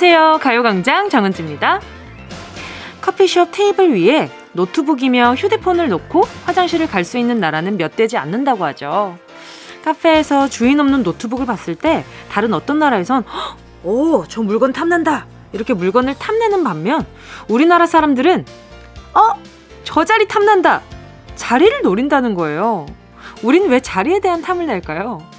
안녕하세요. 가요광장 정은지입니다. 커피숍 테이블 위에 노트북이며 휴대폰을 놓고 화장실을 갈 수 있는 나라는 몇 되지 않는다고 하죠. 카페에서 주인 없는 노트북을 봤을 때 다른 어떤 나라에선 오, 저 물건 탐난다. 이렇게 물건을 탐내는 반면 우리나라 사람들은 어, 저 자리 탐난다. 자리를 노린다는 거예요. 우린 왜 자리에 대한 탐을 낼까요?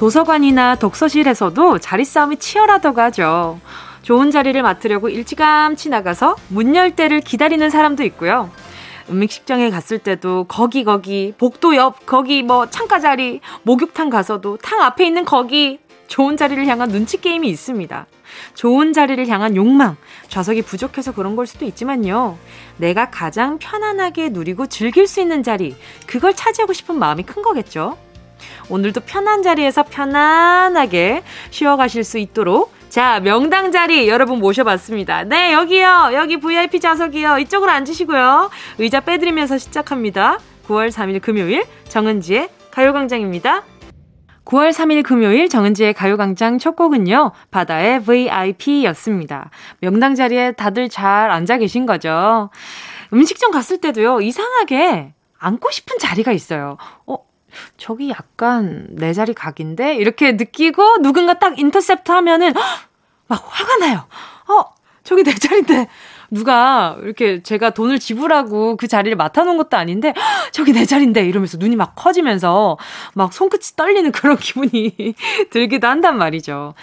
도서관이나 독서실에서도 자리 싸움이 치열하다고 하죠. 좋은 자리를 맡으려고 일찌감치 나가서 문 열 때를 기다리는 사람도 있고요. 음식점에 갔을 때도 거기 거기 복도 옆 거기 뭐 창가 자리 목욕탕 가서도 탕 앞에 있는 거기 좋은 자리를 향한 눈치 게임이 있습니다. 좋은 자리를 향한 욕망, 좌석이 부족해서 그런 걸 수도 있지만요. 내가 가장 편안하게 누리고 즐길 수 있는 자리, 그걸 차지하고 싶은 마음이 큰 거겠죠. 오늘도 편한 자리에서 편안하게 쉬어가실 수 있도록 자, 명당 자리 여러분 모셔봤습니다. 네, 여기요. 여기 VIP 좌석이요. 이쪽으로 앉으시고요. 의자 빼드리면서 시작합니다. 9월 3일 금요일 정은지의 가요광장입니다. 9월 3일 금요일 정은지의 가요광장 첫 곡은요, 바다의 VIP였습니다. 명당 자리에 다들 잘 앉아 계신 거죠. 음식점 갔을 때도요, 이상하게 앉고 싶은 자리가 있어요. 어, 저기 약간 내 자리 각인데? 이렇게 느끼고 누군가 딱 인터셉트 하면은 막 화가 나요. 어, 저기 내 자리인데. 누가 이렇게 제가 돈을 지불하고 그 자리를 맡아놓은 것도 아닌데 저기 내 자리인데 이러면서 눈이 막 커지면서 막 손끝이 떨리는 그런 기분이 들기도 한단 말이죠.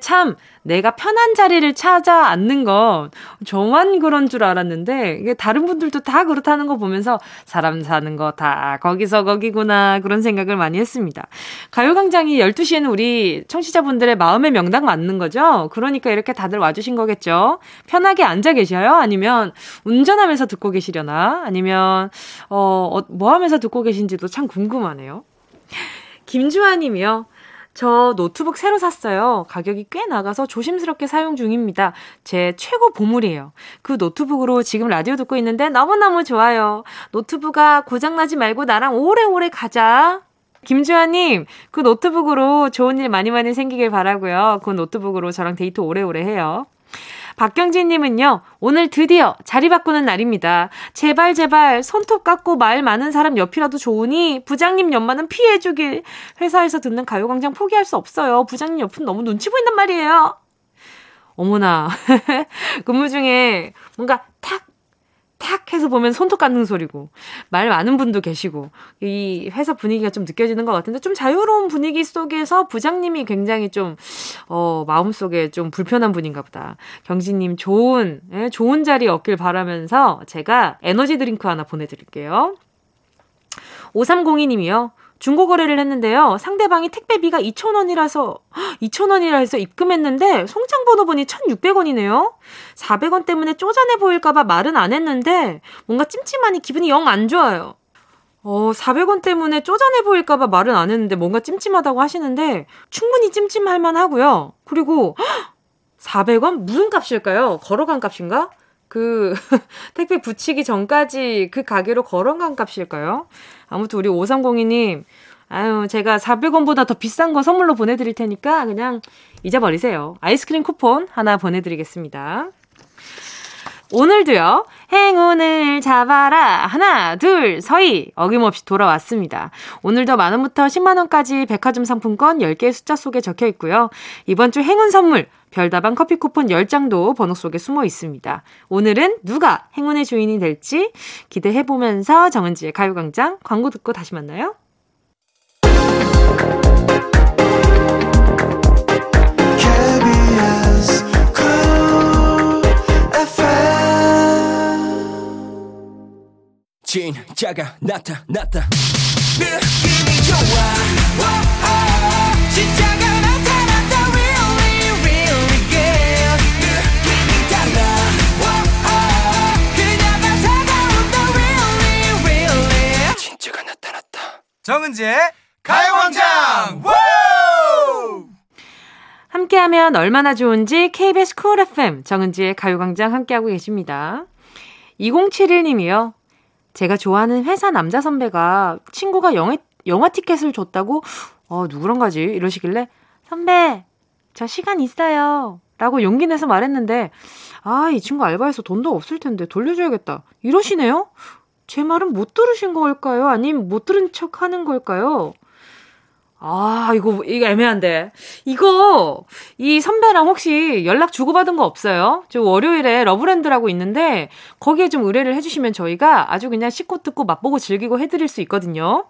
참 내가 편한 자리를 찾아 앉는 건 저만 그런 줄 알았는데 이게 다른 분들도 다 그렇다는 거 보면서 사람 사는 거 다 거기서 거기구나 그런 생각을 많이 했습니다. 가요광장이 12시에는 우리 청취자분들의 마음의 명당 맞는 거죠? 그러니까 이렇게 다들 와주신 거겠죠? 편하게 앉아 계셔요? 아니면 운전하면서 듣고 계시려나? 아니면, 어, 어뭐 하면서 듣고 계신지도 참 궁금하네요. 김주아 님이요. 저 노트북 새로 샀어요. 가격이 꽤 나가서 조심스럽게 사용 중입니다. 제 최고 보물이에요. 그 노트북으로 지금 라디오 듣고 있는데 너무너무 좋아요. 노트북아 고장나지 말고 나랑 오래오래 가자. 김주아님, 그 노트북으로 좋은 일 많이 많이 생기길 바라고요. 그 노트북으로 저랑 데이트 오래오래 해요. 박경진님은요, 오늘 드디어 자리 바꾸는 날입니다. 제발, 제발, 손톱 깎고 말 많은 사람 옆이라도 좋으니, 부장님 옆만은 피해주길. 회사에서 듣는 가요광장 포기할 수 없어요. 부장님 옆은 너무 눈치 보인단 말이에요. 어머나. 근무 중에 뭔가 탁탁 해서 보면 손톱 깎는 소리고 말 많은 분도 계시고 이 회사 분위기가 좀 느껴지는 것 같은데 좀 자유로운 분위기 속에서 부장님이 굉장히 좀 어, 마음속에 좀 불편한 분인가 보다. 경진님 좋은 예, 좋은 자리 얻길 바라면서 제가 에너지 드링크 하나 보내드릴게요. 5302님이요. 중고 거래를 했는데요. 상대방이 택배비가 2,000원이라서, 2,000원이라 해서 입금했는데, 송장 번호 보니 1,600원이네요? 400원 때문에 쪼잔해 보일까 봐 말은 안 했는데, 뭔가 찜찜하니 기분이 영 안 좋아요. 어, 400원 때문에 쪼잔해 보일까봐 말은 안 했는데, 뭔가 찜찜하다고 하시는데, 충분히 찜찜할 만 하고요. 그리고, 400원? 무슨 값일까요? 걸어간 값인가? 그, 택배 붙이기 전까지 그 가게로 걸어간 값일까요? 아무튼 우리 5302님, 아유, 제가 400원보다 더 비싼 거 선물로 보내드릴 테니까 그냥 잊어버리세요. 아이스크림 쿠폰 하나 보내드리겠습니다. 오늘도요, 행운을 잡아라. 하나, 둘, 서희. 어김없이 돌아왔습니다. 오늘도 만원부터 10만원까지 백화점 상품권 10개의 숫자 속에 적혀 있고요. 이번 주 행운 선물, 별다방 커피 쿠폰 10장도 번호 속에 숨어 있습니다. 오늘은 누가 행운의 주인이 될지 기대해보면서 정은지의 가요광장 광고 듣고 다시 만나요. 진짜가 나타났다 느낌이 좋아 정은지의 가요광장 함께하면 얼마나 좋은지 KBS 쿨 FM 정은지의 가요광장 함께하고 계십니다. 2071님이요. 제가 좋아하는 회사 남자 선배가 친구가 영화, 영화 티켓을 줬다고 어 누구랑 가지 이러시길래 선배 저 시간 있어요 라고 용기 내서 말했는데 아 이 친구 알바해서 돈도 없을 텐데 돌려줘야겠다 이러시네요? 제 말은 못 들으신 걸까요? 아니면 못 들은 척 하는 걸까요? 아, 이거, 이거 애매한데. 이거, 이 선배랑 혹시 연락 주고받은 거 없어요? 저 월요일에 러브랜드라고 있는데, 거기에 좀 의뢰를 해주시면 저희가 아주 그냥 씻고 뜯고 맛보고 즐기고 해드릴 수 있거든요.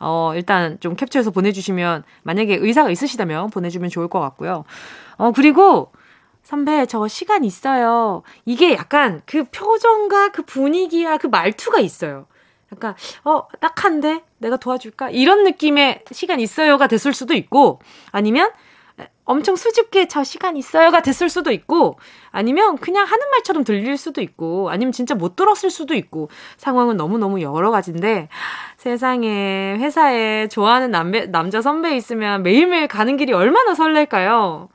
어, 일단 좀 캡처해서 보내주시면, 만약에 의사가 있으시다면 보내주면 좋을 것 같고요. 어, 그리고, 선배, 저 시간 있어요. 이게 약간 그 표정과 그 분위기와 그 말투가 있어요. 약간, 어, 딱한데? 내가 도와줄까? 이런 느낌의 시간 있어요가 됐을 수도 있고, 아니면, 엄청 수줍게 저 시간 있어요가 됐을 수도 있고, 아니면 그냥 하는 말처럼 들릴 수도 있고, 아니면 진짜 못 들었을 수도 있고, 상황은 너무너무 여러 가지인데, 세상에, 회사에 좋아하는 남배, 남자 선배 있으면 매일매일 가는 길이 얼마나 설렐까요?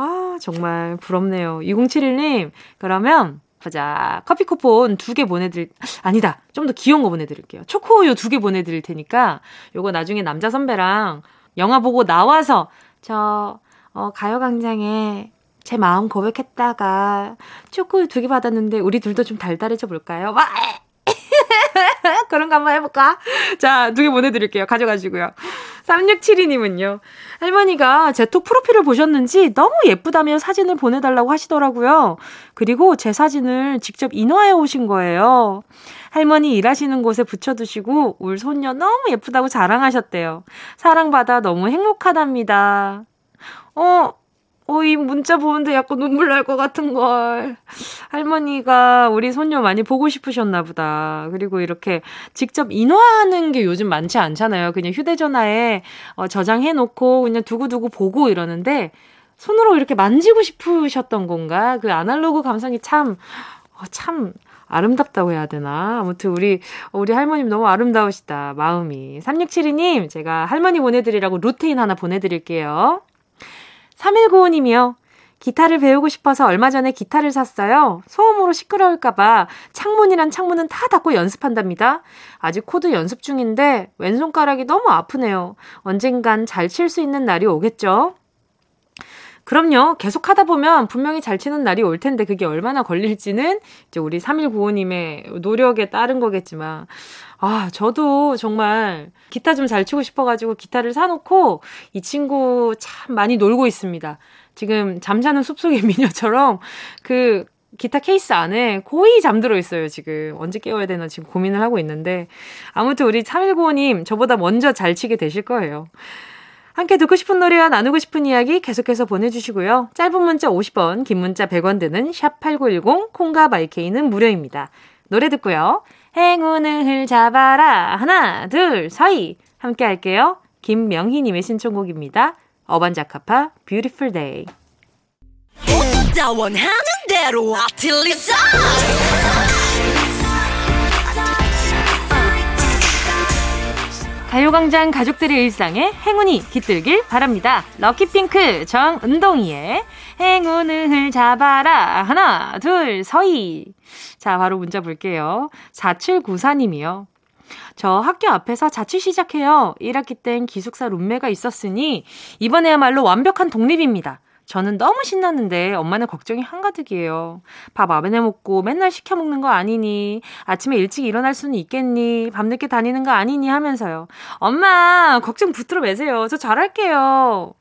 아, 정말 부럽네요. 2071님, 그러면, 보자. 커피 쿠폰 두 개 보내드릴, 아니다. 좀 더 귀여운 거 보내드릴게요. 초코우유 두 개 보내드릴 테니까, 요거 나중에 남자 선배랑 영화 보고 나와서, 저, 어, 가요광장에 제 마음 고백했다가, 초코우유 두 개 받았는데, 우리 둘도 좀 달달해져 볼까요? 와! 그런 거 한번 해볼까? 자, 두 개 보내드릴게요. 가져가시고요. 3672님은요. 할머니가 제 톡 프로필을 보셨는지 너무 예쁘다며 사진을 보내달라고 하시더라고요. 그리고 제 사진을 직접 인화해 오신 거예요. 할머니 일하시는 곳에 붙여두시고 울 손녀 너무 예쁘다고 자랑하셨대요. 사랑받아 너무 행복하답니다. 어, 어, 이 문자 보는데 약간 눈물 날 것 같은 걸. 할머니가 우리 손녀 많이 보고 싶으셨나 보다. 그리고 이렇게 직접 인화하는 게 요즘 많지 않잖아요. 그냥 휴대전화에 어, 저장해 놓고 그냥 두고두고 보고 이러는데 손으로 이렇게 만지고 싶으셨던 건가? 그 아날로그 감성이 참, 어, 참 아름답다고 해야 되나? 아무튼 우리, 우리 할머님 너무 아름다우시다. 마음이. 3672님, 제가 할머니 보내드리라고 루테인 하나 보내드릴게요. 3195님이요. 기타를 배우고 싶어서 얼마 전에 기타를 샀어요. 소음으로 시끄러울까봐 창문이란 창문은 다 닫고 연습한답니다. 아직 코드 연습 중인데 왼손가락이 너무 아프네요. 언젠간 잘 칠 수 있는 날이 오겠죠? 그럼요. 계속 하다 보면 분명히 잘 치는 날이 올 텐데 그게 얼마나 걸릴지는 이제 우리 3195님의 노력에 따른 거겠지만 아, 저도 정말 기타 좀 잘 치고 싶어가지고 기타를 사놓고 이 친구 참 많이 놀고 있습니다. 지금 잠자는 숲속의 미녀처럼 그 기타 케이스 안에 거의 잠들어 있어요, 지금. 언제 깨워야 되나 지금 고민을 하고 있는데. 아무튼 우리 3195님, 저보다 먼저 잘 치게 되실 거예요. 함께 듣고 싶은 노래와 나누고 싶은 이야기 계속해서 보내주시고요. 짧은 문자 50원, 긴 문자 100원 드는 샵8910, 콩과 마이케이는 무료입니다. 노래 듣고요. 행운을 잡아라. 하나, 둘, 서희. 함께 할게요. 김명희님의 신청곡입니다. 어반자카파, Beautiful Day. 가요광장 가족들의 일상에 행운이 깃들길 바랍니다. 럭키핑크 정은동이의 행운을 잡아라. 하나, 둘, 서희. 자, 바로 문자 볼게요. 4794님이요. 저 학교 앞에서 자취 시작해요. 1학기 땐 기숙사 룸메가 있었으니 이번에야말로 완벽한 독립입니다. 저는 너무 신났는데 엄마는 걱정이 한가득이에요. 밥 안 해 먹고 맨날 시켜 먹는 거 아니니? 아침에 일찍 일어날 수는 있겠니? 밤늦게 다니는 거 아니니? 하면서요. 엄마, 걱정 붙들어 매세요. 저 잘할게요.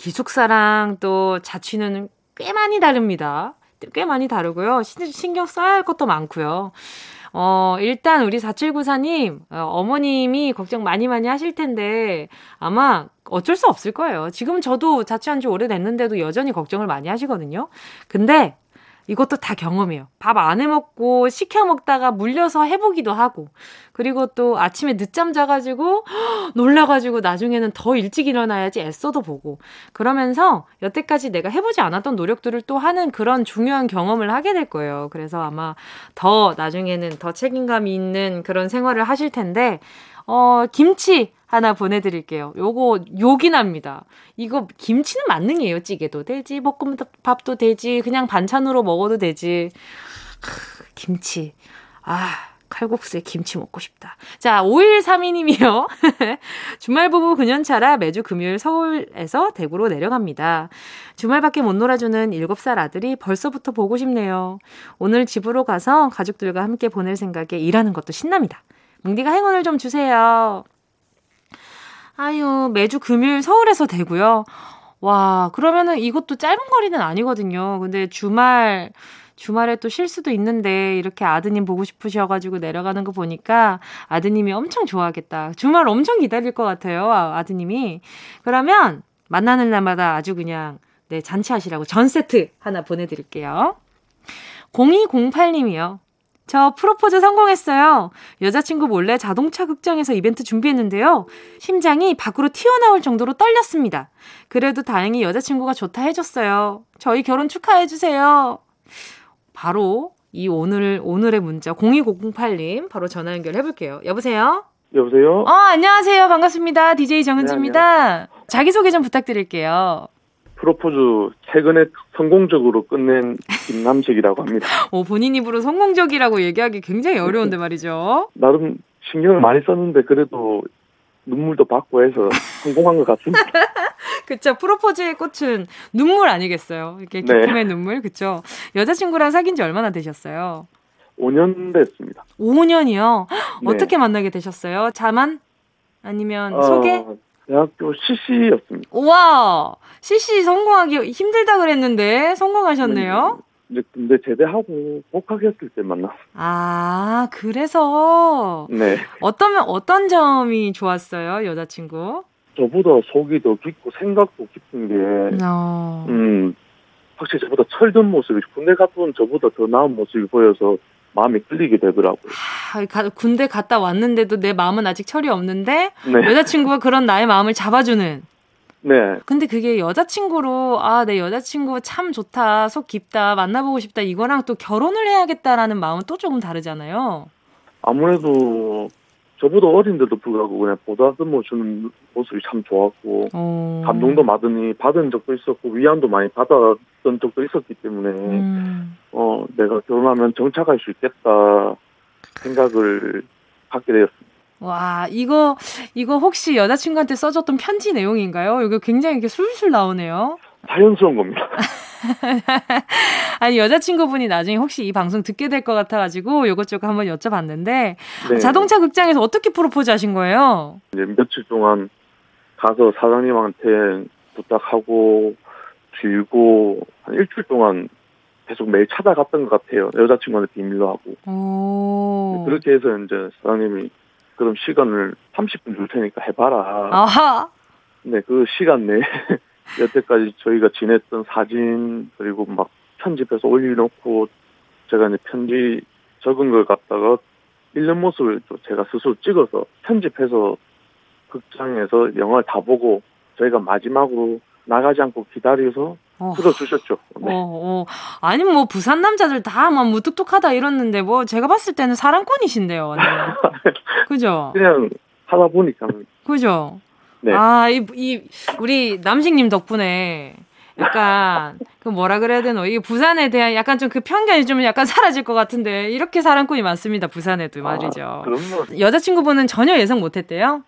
기숙사랑 또 자취는 꽤 많이 다릅니다. 꽤 많이 다르고요. 신경 써야 할 것도 많고요. 어, 일단 우리 4794님, 어, 어머님이 걱정 많이 많이 하실 텐데 아마 어쩔 수 없을 거예요. 지금 저도 자취한 지 오래됐는데도 여전히 걱정을 많이 하시거든요. 근데 이것도 다 경험이에요. 밥 안 해 먹고 시켜 먹다가 물려서 해보기도 하고, 그리고 또 아침에 늦잠 자가지고 놀라가지고 나중에는 더 일찍 일어나야지 애써도 보고, 그러면서 여태까지 내가 해보지 않았던 노력들을 또 하는 그런 중요한 경험을 하게 될 거예요. 그래서 아마 더 나중에는 더 책임감 이 있는 그런 생활을 하실 텐데, 어, 김치 하나 보내드릴게요. 요거 욕이 납니다. 이거 김치는 만능이에요. 찌개도 되지, 볶음밥도 되지, 그냥 반찬으로 먹어도 되지. 김치. 아, 칼국수에 김치 먹고 싶다. 자, 5132님이요. 주말 부부 그년차라 매주 금요일 서울에서 대구로 내려갑니다. 주말밖에 못 놀아주는 7살 아들이 벌써부터 보고 싶네요. 오늘 집으로 가서 가족들과 함께 보낼 생각에 일하는 것도 신납니다. 뭉디가 행운을 좀 주세요. 아유, 매주 금요일 서울에서 대구요. 와, 그러면은 이것도 짧은 거리는 아니거든요. 근데 주말 주말에 또 쉴 수도 있는데 이렇게 아드님 보고 싶으셔가지고 내려가는 거 보니까 아드님이 엄청 좋아하겠다. 주말 엄청 기다릴 것 같아요. 아, 아드님이. 그러면 만나는 날마다 아주 그냥 네, 잔치하시라고 전 세트 하나 보내드릴게요. 0208님이요. 저 프로포즈 성공했어요. 여자친구 몰래 자동차 극장에서 이벤트 준비했는데요. 심장이 밖으로 튀어나올 정도로 떨렸습니다. 그래도 다행히 여자친구가 좋다 해줬어요. 저희 결혼 축하해주세요. 바로 이 오늘, 오늘의 문자 02008님 바로 전화 연결해 볼게요. 여보세요? 여보세요? 어, 안녕하세요. 반갑습니다. DJ 정은지입니다. 네, 자기소개 좀 부탁드릴게요. 프로포즈 최근에 성공적으로 끝낸 김남식이라고 합니다. 오, 본인 입으로 성공적이라고 얘기하기 굉장히 어려운데 말이죠. 나름 신경을 많이 썼는데 그래도 눈물도 받고 해서 성공한 것 같습니다. 그쵸. 프로포즈의 꽃은 눈물 아니겠어요? 이렇게 네. 기쁨의 네. 눈물, 그쵸. 여자친구랑 사귄 지 얼마나 되셨어요? 5년 됐습니다. 5년이요? 네. 어떻게 만나게 되셨어요? 자만? 아니면 어, 소개? 대학교 CC였습니다. 우와! CC 성공하기 힘들다 그랬는데 성공하셨네요? 네. 이제 근데 제대하고 복학했을 때 만났어요. 아, 그래서? 네. 어떤, 어떤 점이 좋았어요, 여자친구? 저보다 속이 더 깊고 생각도 깊은 게, 어. 음, 확실히 저보다 철든 모습이, 군대 갔던 저보다 더 나은 모습이 보여서 마음이 끌리게 되더라고요. 하, 가, 군대 갔다 왔는데도 내 마음은 아직 철이 없는데, 네. 여자친구가 그런 나의 마음을 잡아주는. 네. 근데 그게 여자친구로, 아, 내 여자친구 참 좋다, 속 깊다, 만나보고 싶다, 이거랑 또 결혼을 해야겠다라는 마음은 또 조금 다르잖아요. 아무래도 저보다 어린데도 불구하고 그냥 보다듬어 주는 모습이 참 좋았고, 어... 감동도 많으니 받은 적도 있었고, 위안도 많이 받 았던 적도 있었기 때문에, 음... 어, 내가 결혼하면 정착할 수 있겠다 생각을 갖게 되었습니다. 와, 이거, 이거 혹시 여자친구한테 써줬던 편지 내용인가요? 이거 굉장히 이렇게 술술 나오네요. 자연스러운 겁니다. 아니, 여자친구분이 나중에 혹시 이 방송 듣게 될 것 같아가지고 이것저것 한번 여쭤봤는데, 네. 자동차 극장에서 어떻게 프로포즈 하신 거예요? 이제 며칠 동안 가서 사장님한테 부탁하고, 주고, 한 일주일 동안 계속 매일 찾아갔던 것 같아요. 여자친구한테 비밀로 하고. 오. 그렇게 해서 이제 사장님이 그럼 시간을 30분 줄 테니까 해봐라. 아하. 네, 그 시간 내에 여태까지 저희가 지냈던 사진 그리고 막 편집해서 올려놓고 제가 이제 편지 적은 걸 갖다가 읽는 모습을 또 제가 스스로 찍어서 편집해서 극장에서 영화를 다 보고 저희가 마지막으로 나가지 않고 기다려서 어. 들어주셨죠. 네. 어, 어. 아니 뭐 부산 남자들 다막 무뚝뚝하다 이랬는데 뭐 제가 봤을 때는 사랑꾼이신데요. 네. 그죠? 그냥 하다 보니까. 그죠? 네. 아, 이, 이 우리 남식님 덕분에 약간 그 뭐라 그래야 되노? 이게 부산에 대한 약간 좀 그 편견이 좀 약간 사라질 것 같은데 이렇게 사랑꾼이 많습니다. 부산에도 아, 말이죠. 아, 그럼요. 여자친구분은 전혀 예상 못했대요?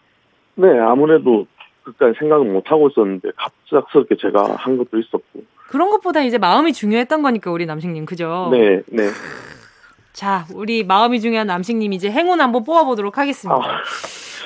네, 아무래도 그까지 생각을 못 하고 있었는데 갑작스럽게 제가 한 것도 있었고. 그런 것보다 이제 마음이 중요했던 거니까 우리 남식님 그죠? 네, 네. 자, 우리 마음이 중요한 남식님 이제 행운 한번 뽑아보도록 하겠습니다. 아.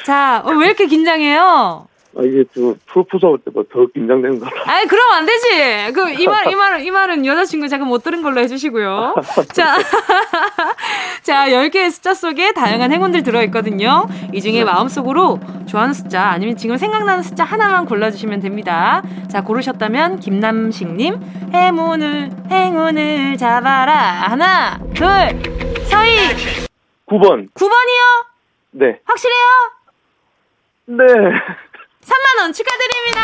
자, 어, 왜 이렇게 긴장해요? 아, 이게 저 프로포즈 할 때보다 더 긴장되는 거. 아이, 그럼 안 되지! 그, 이 말, 이 말은, 이 말은 여자친구 잠깐 못 들은 걸로 해주시고요. 자, 자, 10 개의 숫자 속에 다양한 행운들 들어 있거든요. 이 중에 마음속으로 좋아하는 숫자, 아니면 지금 생각나는 숫자 하나만 골라주시면 됩니다. 자, 고르셨다면, 김남식님, 행운을, 행운을 잡아라. 하나, 둘, 서희! 9번. 9번이요? 네. 확실해요? 네. 3만원 축하드립니다!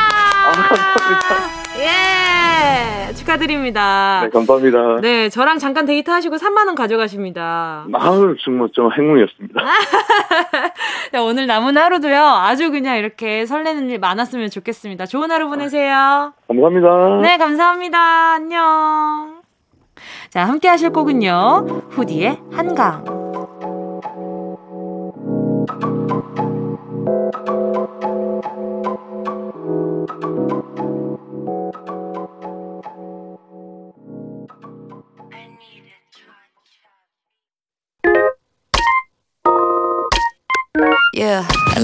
아, 감사합니다. 예! 축하드립니다. 네, 감사합니다. 네, 저랑 잠깐 데이트 하시고 3만원 가져가십니다. 아유, 정말 좀 행운이었습니다. 자, 오늘 남은 하루도요, 아주 그냥 이렇게 설레는 일 많았으면 좋겠습니다. 좋은 하루 보내세요. 감사합니다. 네, 감사합니다. 안녕. 자, 함께 하실 곡은요, 후디의 한강.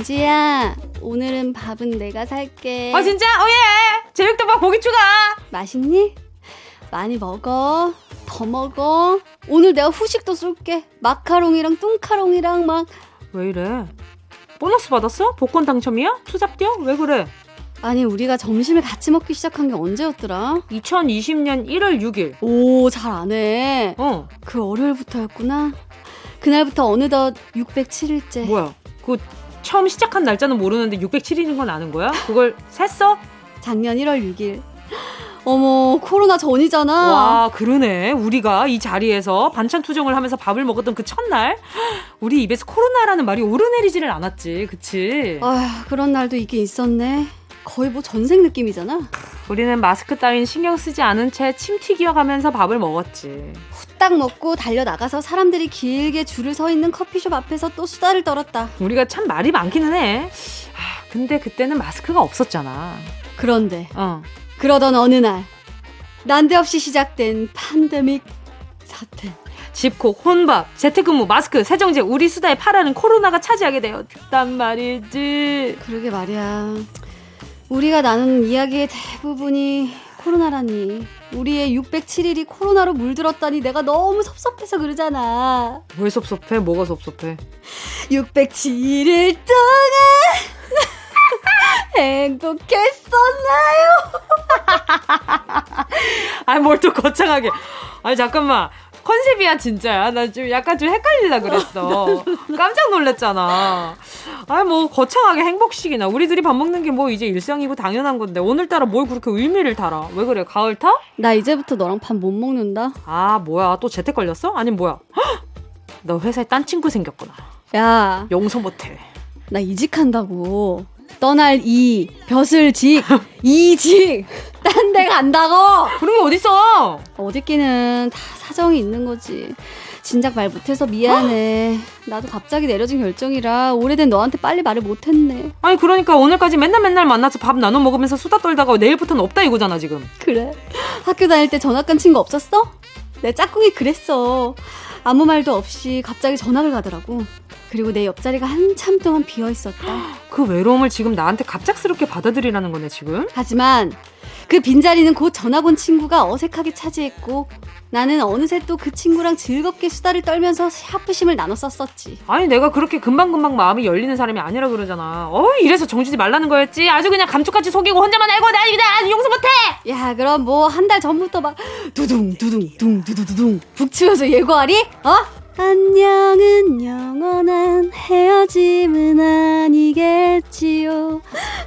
은지야, 오늘은 밥은 내가 살게. 어, 진짜? 어, 예! 제육덮밥 고기 추가! 맛있니? 많이 먹어. 더 먹어. 오늘 내가 후식도 쏠게. 마카롱이랑 뚱카롱이랑 막. 왜 이래? 보너스 받았어? 복권 당첨이야? 투잡 뛰어? 왜 그래? 아니, 우리가 점심을 같이 먹기 시작한 게 언제였더라? 2020년 1월 6일. 오, 잘 안 해. 어, 그 월요일부터였구나. 그날부터 어느덧 607일째. 뭐야? 그 처음 시작한 날짜는 모르는데 607일인 건 아는 거야? 그걸 셌어? 작년 1월 6일. 어머, 코로나 전이잖아. 와, 그러네. 우리가 이 자리에서 반찬 투정을 하면서 밥을 먹었던 그 첫날, 우리 입에서 코로나라는 말이 오르내리지를 않았지. 그치? 아휴, 그런 날도 있긴 있었네. 거의 뭐 전생 느낌이잖아. 우리는 마스크 따윈 신경 쓰지 않은 채 침 튀겨가면서 밥을 먹었지. 후딱 먹고 달려 나가서 사람들이 길게 줄을 서 있는 커피숍 앞에서 또 수다를 떨었다. 우리가 참 말이 많기는 해. 아, 근데 그때는 마스크가 없었잖아. 그런데 어. 그러던 어느 날 난데없이 시작된 팬데믹 사태. 집콕, 혼밥, 재택근무, 마스크, 세정제, 우리 수다의 파라는 코로나가 차지하게 되었단 말이지. 그러게 말이야. 우리가 나누는 이야기의 대부분이 코로나라니. 우리의 607일이 코로나로 물들었다니 내가 너무 섭섭해서 그러잖아. 왜 섭섭해? 뭐가 섭섭해? 607일 동안 행복했었나요? 아니, 뭘또 거창하게. 아니, 잠깐만. 컨셉이야, 진짜야. 나좀 약간 좀 헷갈리다 그랬어. 깜짝 놀랐잖아. 아니, 뭐, 거창하게 행복식이나. 우리 들이 밥 먹는 게 뭐 이제 일상이고 당연한 건데, 오늘따라 뭘 그렇게 의미를 달아? 왜 그래? 가을 타? 나 이제부터 너랑 밥 못 먹는다. 아, 뭐야. 또 재택 걸렸어? 아니, 뭐야. 헉! 너 회사에 딴 친구 생겼구나. 야, 용서 못해. 나 이직한다고. 떠날 이, 벼슬 직, 이직, 딴 데 간다고! 그런 게 어딨어? 어디끼는 다 사정이 있는 거지. 진작 말 못해서 미안해. 나도 갑자기 내려진 결정이라 오래된 너한테 빨리 말을 못했네. 아니, 그러니까 오늘까지 맨날 맨날 만나서 밥 나눠 먹으면서 수다 떨다가 내일부터는 없다 이거잖아, 지금. 그래? 학교 다닐 때 전학 간 친구 없었어? 내 짝꿍이 그랬어. 아무 말도 없이 갑자기 전학을 가더라고. 그리고 내 옆자리가 한참 동안 비어 있었다. 그 외로움을 지금 나한테 갑작스럽게 받아들이라는 거네, 지금? 하지만 그 빈자리는 곧 전학 온 친구가 어색하게 차지했고 나는 어느새 또 그 친구랑 즐겁게 수다를 떨면서 샤프심을 나눠 썼었지. 아니, 내가 그렇게 금방금방 마음이 열리는 사람이 아니라 그러잖아. 어, 이래서 정주지 말라는 거였지. 아주 그냥 감쪽같이 속이고 혼자만 알고 나 그냥 용서 못해! 야, 그럼 뭐 한 달 전부터 막 두둥 두둥 둥 두두두둥 북치면서 예고하리? 어? 안녕은 영원한 헤어짐은 아니겠지요.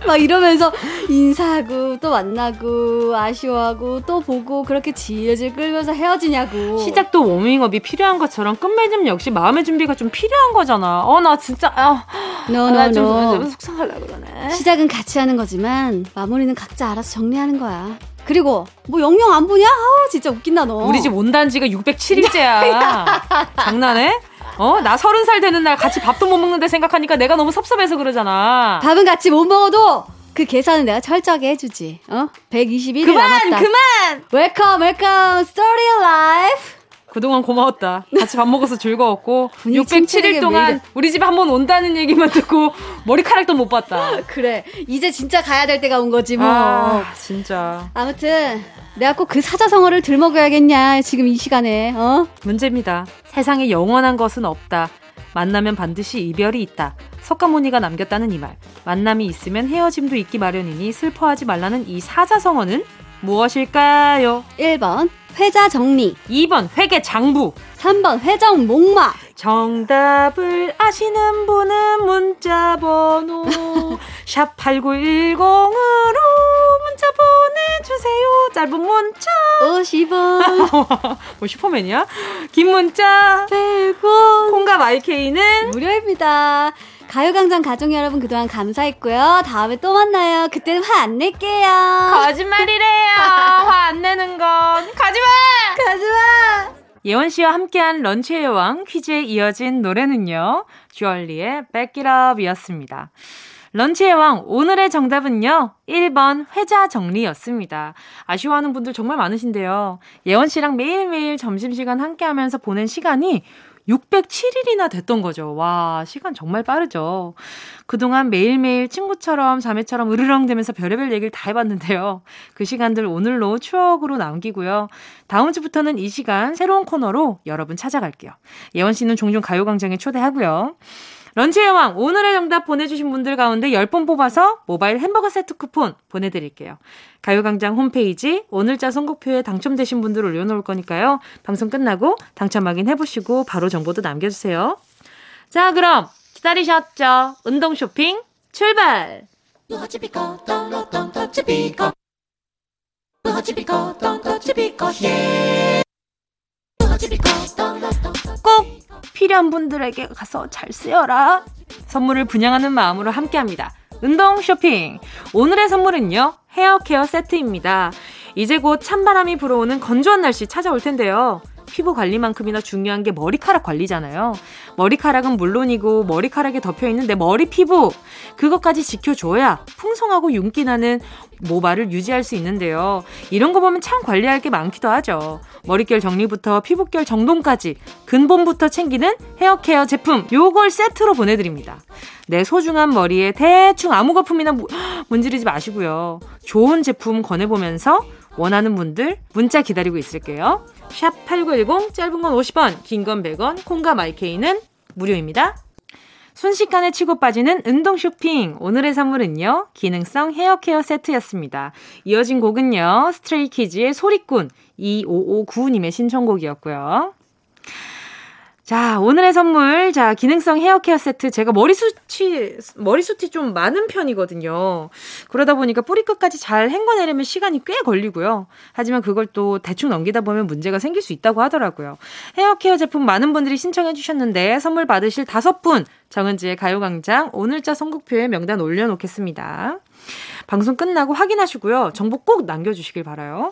막 이러면서 인사하고 또 만나고 아쉬워하고 또 보고 그렇게 질질 끌면서 헤어지냐고. 시작도 워밍업이 필요한 것처럼 끝맺음 역시 마음의 준비가 좀 필요한 거잖아. 어, 나 진짜, 아, no, 나 no, 좀, no. 좀 속상하려 그러네. 시작은 같이 하는 거지만 마무리는 각자 알아서 정리하는 거야. 그리고 뭐 영영 안 보냐? 아우 진짜 웃긴다 너. 우리 집 온단 지가 607일째야. 장난해? 어? 나 서른 살 되는 날 같이 밥도 못 먹는데 생각하니까 내가 너무 섭섭해서 그러잖아. 밥은 같이 못 먹어도 그 계산은 내가 철저하게 해주지. 어? 121일 그만! 남았다. 그만! welcome welcome story life. 그동안 고마웠다. 같이 밥 먹어서 즐거웠고 분위기 607일 침체되게 동안 우리 집에 한번 온다는 얘기만 듣고 머리카락도 못 봤다. 그래. 이제 진짜 가야 될 때가 온 거지 뭐. 아, 진짜 아무튼 내가 꼭 그 사자성어를 들먹여야겠냐 지금 이 시간에 어? 문제입니다. 세상에 영원한 것은 없다. 만나면 반드시 이별이 있다. 석가모니가 남겼다는 이 말. 만남이 있으면 헤어짐도 있기 마련이니 슬퍼하지 말라는 이 사자성어는 무엇일까요? 1번 회자 정리. 2번 회계 장부. 3번 회정 목마. 정답을 아시는 분은 문자 번호. 샵 8910으로 문자 보내주세요. 짧은 문자. 50원. 뭐 슈퍼맨이야? 긴 문자. 100원. 콩과 마이케이는? 무료입니다 가요광장 가족 여러분 그동안 감사했고요 다음에 또 만나요 그때는 화 안 낼게요 거짓말이래요. 화 안 내는 건 가지마. 가지마 예원 씨와 함께한 런치의 여왕 퀴즈에 이어진 노래는요. 주얼리의 Back It Up이었습니다. 런치의 왕 오늘의 정답은요. 1번 회자 정리였습니다. 아쉬워하는 분들 정말 많으신데요. 예원 씨랑 매일매일 점심시간 함께하면서 보낸 시간이 607일이나 됐던 거죠. 와, 시간 정말 빠르죠. 그동안 매일매일 친구처럼 자매처럼 으르렁대면서 별의별 얘기를 다 해봤는데요. 그 시간들 오늘로 추억으로 남기고요. 다음 주부터는 이 시간 새로운 코너로 여러분 찾아갈게요. 예원 씨는 종종 가요광장에 초대하고요. 런치의 왕 오늘의 정답 보내주신 분들 가운데 10분 뽑아서 모바일 햄버거 세트 쿠폰 보내드릴게요. 가요광장 홈페이지 오늘자 선곡표에 당첨되신 분들 올려놓을 거니까요. 방송 끝나고 당첨 확인해보시고 바로 정보도 남겨주세요. 자 그럼 기다리셨죠? 운동 쇼핑 출발! 꼭 필요한 분들에게 가서 잘 쓰여라. 선물을 분양하는 마음으로 함께 합니다. 운동 쇼핑. 오늘의 선물은요. 헤어 케어 세트입니다. 이제 곧 찬바람이 불어오는 건조한 날씨 찾아올 텐데요. 피부 관리만큼이나 중요한 게 머리카락 관리잖아요. 머리카락은 물론이고 머리카락에 덮여 있는 내 머리 피부 그것까지 지켜줘야 풍성하고 윤기 나는 모발을 유지할 수 있는데요. 이런 거 보면 참 관리할 게 많기도 하죠. 머릿결 정리부터 피부결 정돈까지 근본부터 챙기는 헤어케어 제품 요걸 세트로 보내드립니다. 내 소중한 머리에 대충 아무 거품이나 무- 문지르지 마시고요. 좋은 제품 권해보면서 원하는 분들 문자 기다리고 있을게요. 샵 8910 짧은 건 50원 긴 건 100원 콩과 마이케이는 무료입니다. 순식간에 치고 빠지는 운동 쇼핑. 오늘의 선물은요, 기능성 헤어케어 세트였습니다. 이어진 곡은요, 스트레이키즈의 소리꾼 2559님의 신청곡이었고요. 자, 오늘의 선물. 자, 기능성 헤어 케어 세트. 제가 머리숱이, 머리숱이 좀 많은 편이거든요. 그러다 보니까 뿌리 끝까지 잘 헹궈내려면 시간이 꽤 걸리고요. 하지만 그걸 또 대충 넘기다 보면 문제가 생길 수 있다고 하더라고요. 헤어 케어 제품 많은 분들이 신청해 주셨는데 선물 받으실 다섯 분 정은지의 가요광장 오늘자 선곡표에 명단 올려놓겠습니다. 방송 끝나고 확인하시고요. 정보 꼭 남겨주시길 바라요.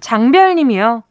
장별 님이요.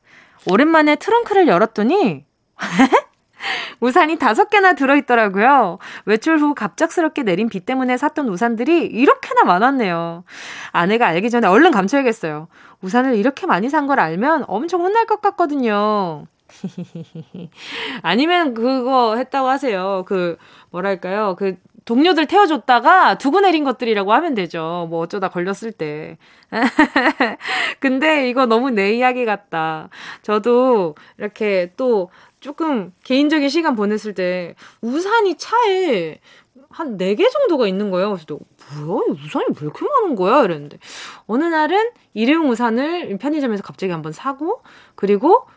오랜만에 트렁크를 열었더니 우산이 다섯 개나 들어있더라고요. 외출 후 갑작스럽게 내린 비 때문에 샀던 우산들이 이렇게나 많았네요. 아내가 알기 전에 얼른 감춰야겠어요. 우산을 이렇게 많이 산 걸 알면 엄청 혼날 것 같거든요. 아니면 그거 했다고 하세요. 그, 뭐랄까요. 그, 동료들 태워줬다가 두고 내린 것들이라고 하면 되죠. 뭐 어쩌다 걸렸을 때. 근데 이거 너무 내 이야기 같다. 저도 이렇게 또 조금 개인적인 시간 보냈을 때 우산이 차에 한 4개 정도가 있는 거예요. 그래서 또 뭐야? 우산이 왜 이렇게 많은 거야? 이랬는데 어느 날은 일회용 우산을 편의점에서 갑자기 한번 사고 그리고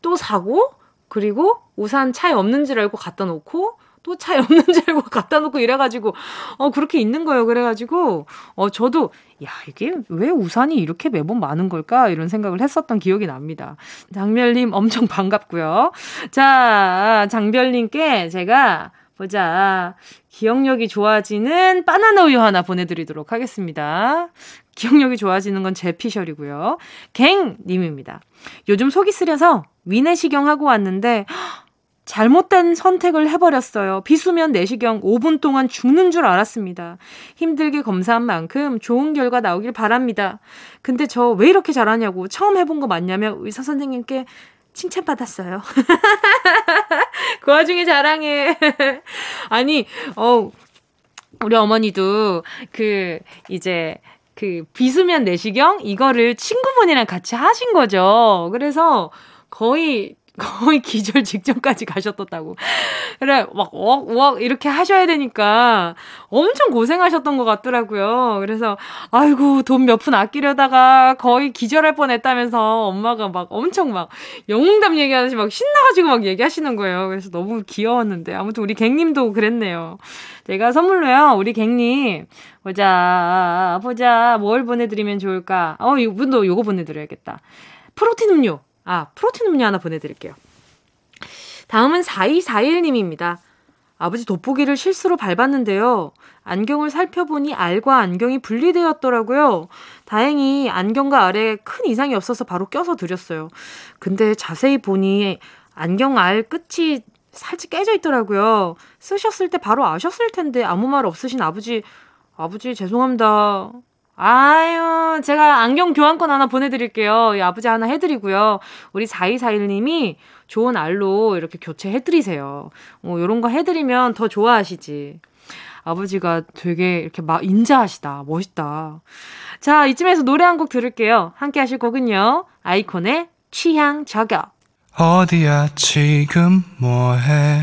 또 사고 그리고 우산 차에 없는 줄 알고 갖다 놓고 또 차에 없는 줄 알고 갖다 놓고 이래가지고 어 그렇게 있는 거예요. 그래가지고 어 저도 야 이게 왜 우산이 이렇게 매번 많은 걸까 이런 생각을 했었던 기억이 납니다. 장별님 엄청 반갑고요. 자 장별님께 제가 보자 기억력이 좋아지는 바나나 우유 하나 보내드리도록 하겠습니다. 기억력이 좋아지는 건 제 피셜이고요. 갱님입니다. 요즘 속이 쓰려서 위내시경 하고 왔는데 잘못된 선택을 해버렸어요. 비수면 내시경 5분 동안 죽는 줄 알았습니다. 힘들게 검사한 만큼 좋은 결과 나오길 바랍니다. 근데 저 왜 이렇게 잘하냐고 처음 해본 거 맞냐며 의사 선생님께 칭찬받았어요. 그 와중에 자랑해. 아니, 어, 우리 어머니도 그, 이제, 그 비수면 내시경 이거를 친구분이랑 같이 하신 거죠. 그래서 거의 거의 기절 직전까지 가셨었다고. 그래, 막, 웍, 웍, 이렇게 하셔야 되니까 엄청 고생하셨던 것 같더라고요. 그래서, 아이고, 돈 몇 푼 아끼려다가 거의 기절할 뻔 했다면서 엄마가 막 엄청 막 영웅담 얘기하듯이 막 신나가지고 막 얘기하시는 거예요. 그래서 너무 귀여웠는데. 아무튼 우리 갱님도 그랬네요. 제가 선물로요, 우리 갱님, 보자, 보자, 뭘 보내드리면 좋을까? 어, 이분도 요거 보내드려야겠다. 프로틴 음료. 아, 프로틴 음료 하나 보내드릴게요. 다음은 4241님입니다. 아버지 돋보기를 실수로 밟았는데요. 안경을 살펴보니 알과 안경이 분리되었더라고요. 다행히 안경과 알에 큰 이상이 없어서 바로 껴서 드렸어요. 근데 자세히 보니 안경 알 끝이 살짝 깨져 있더라고요. 쓰셨을 때 바로 아셨을 텐데 아무 말 없으신 아버지, 아버지 죄송합니다. 아유, 제가 안경 교환권 하나 보내드릴게요. 이 아버지 하나 해드리고요. 우리 4241님이 좋은 알로 이렇게 교체해드리세요. 어, 요런 거 해드리면 더 좋아하시지. 아버지가 되게 이렇게 막 인자하시다. 멋있다. 자, 이쯤에서 노래 한 곡 들을게요. 함께 하실 곡은요. 아이콘의 취향 저격. 어디야 지금 뭐해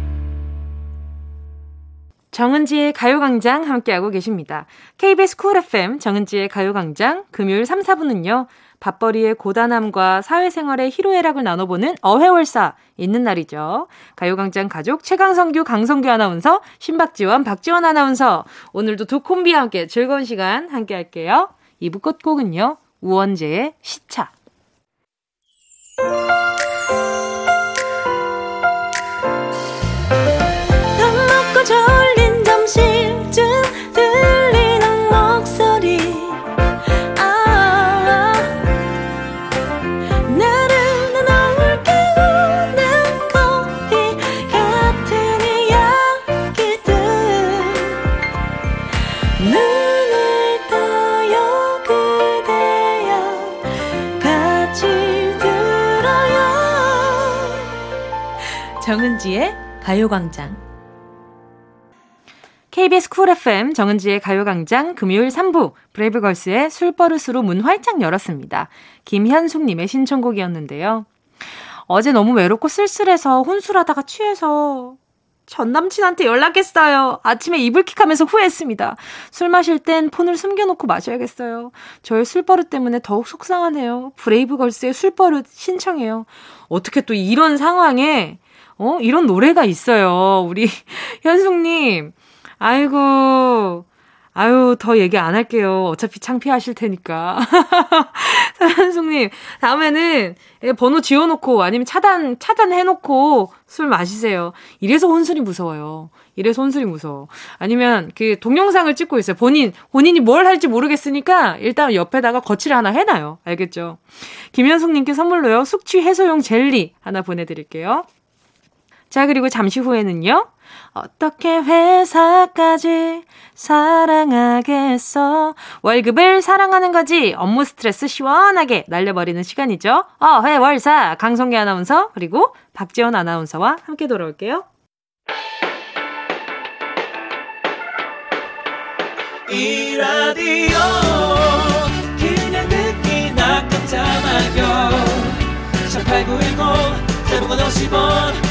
정은지의 가요광장 함께하고 계십니다. KBS 쿨 FM 정은지의 가요광장 금요일 3, 4분은요. 밥벌이의 고단함과 사회생활의 희로애락을 나눠보는 어회월사 있는 날이죠. 가요광장 가족 최강성규, 강성규 아나운서, 신박지원, 박지원 아나운서 오늘도 두 콤비와 함께 즐거운 시간 함께 할게요. 2부 끝곡은요. 우원재의 시차. 정은지의 가요광장. KBS 쿨 FM 정은지의 가요광장 금요일 3부 브레이브걸스의 술버릇으로 문 활짝 열었습니다. 김현숙님의 신청곡이었는데요. 어제 너무 외롭고 쓸쓸해서 혼술하다가 취해서 전 남친한테 연락했어요. 아침에 이불킥하면서 후회했습니다. 술 마실 땐 폰을 숨겨놓고 마셔야겠어요. 저의 술버릇 때문에 더욱 속상하네요. 브레이브걸스의 술버릇 신청해요. 어떻게 또 이런 상황에 어 이런 노래가 있어요. 우리 현숙님 아이고 아유, 더 얘기 안 할게요. 어차피 창피하실 테니까. 현숙님, 다음에는 번호 지워놓고 아니면 차단, 차단해놓고 술 마시세요. 이래서 혼술이 무서워요. 이래서 혼술이 무서워. 아니면 그 동영상을 찍고 있어요. 본인, 본인이 뭘 할지 모르겠으니까 일단 옆에다가 거치를 하나 해놔요. 알겠죠? 김현숙님께 선물로요. 숙취 해소용 젤리 하나 보내드릴게요. 자, 그리고 잠시 후에는요. 어떻게 회사까지 사랑하겠어? 월급을 사랑하는 거지. 업무 스트레스 시원하게 날려버리는 시간이죠. 어, 회 월 사. 강성기 아나운서, 그리고 박지원 아나운서와 함께 돌아올게요. 이 라디오 그냥 듣기나 깜짝마요 18910 대목원 50원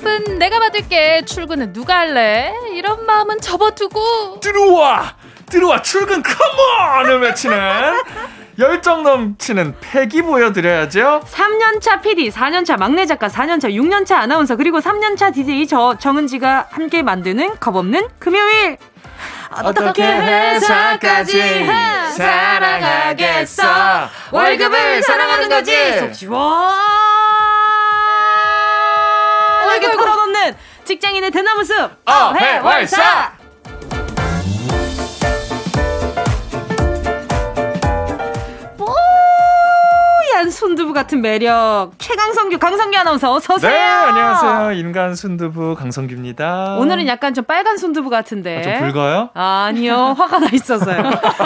밥은 내가 받을게. 출근은 누가 할래? 이런 마음은 접어두고 들어와 들어와 출근 컴온을 외치는 열정 넘치는 패기 보여드려야죠 3년차 PD, 4년차 막내 작가, 4년차, 6년차 아나운서, 그리고 3년차 DJ 저 정은지가 함께 만드는 겁없는 금요일. 어떻게 회사까지 사랑하겠어 월급을 사랑하는 거지 속 시원 직장인의 대나무 숲 어회월사 뽀얀 순두부 같은 매력 최강성규 강성규 아나운서 어서 오세요. 네 안녕하세요 인간 순두부 강성규입니다 오늘은 약간 좀 빨간 순두부 같은데. 아, 좀 붉어요? 아니요 화가 나 있어서요.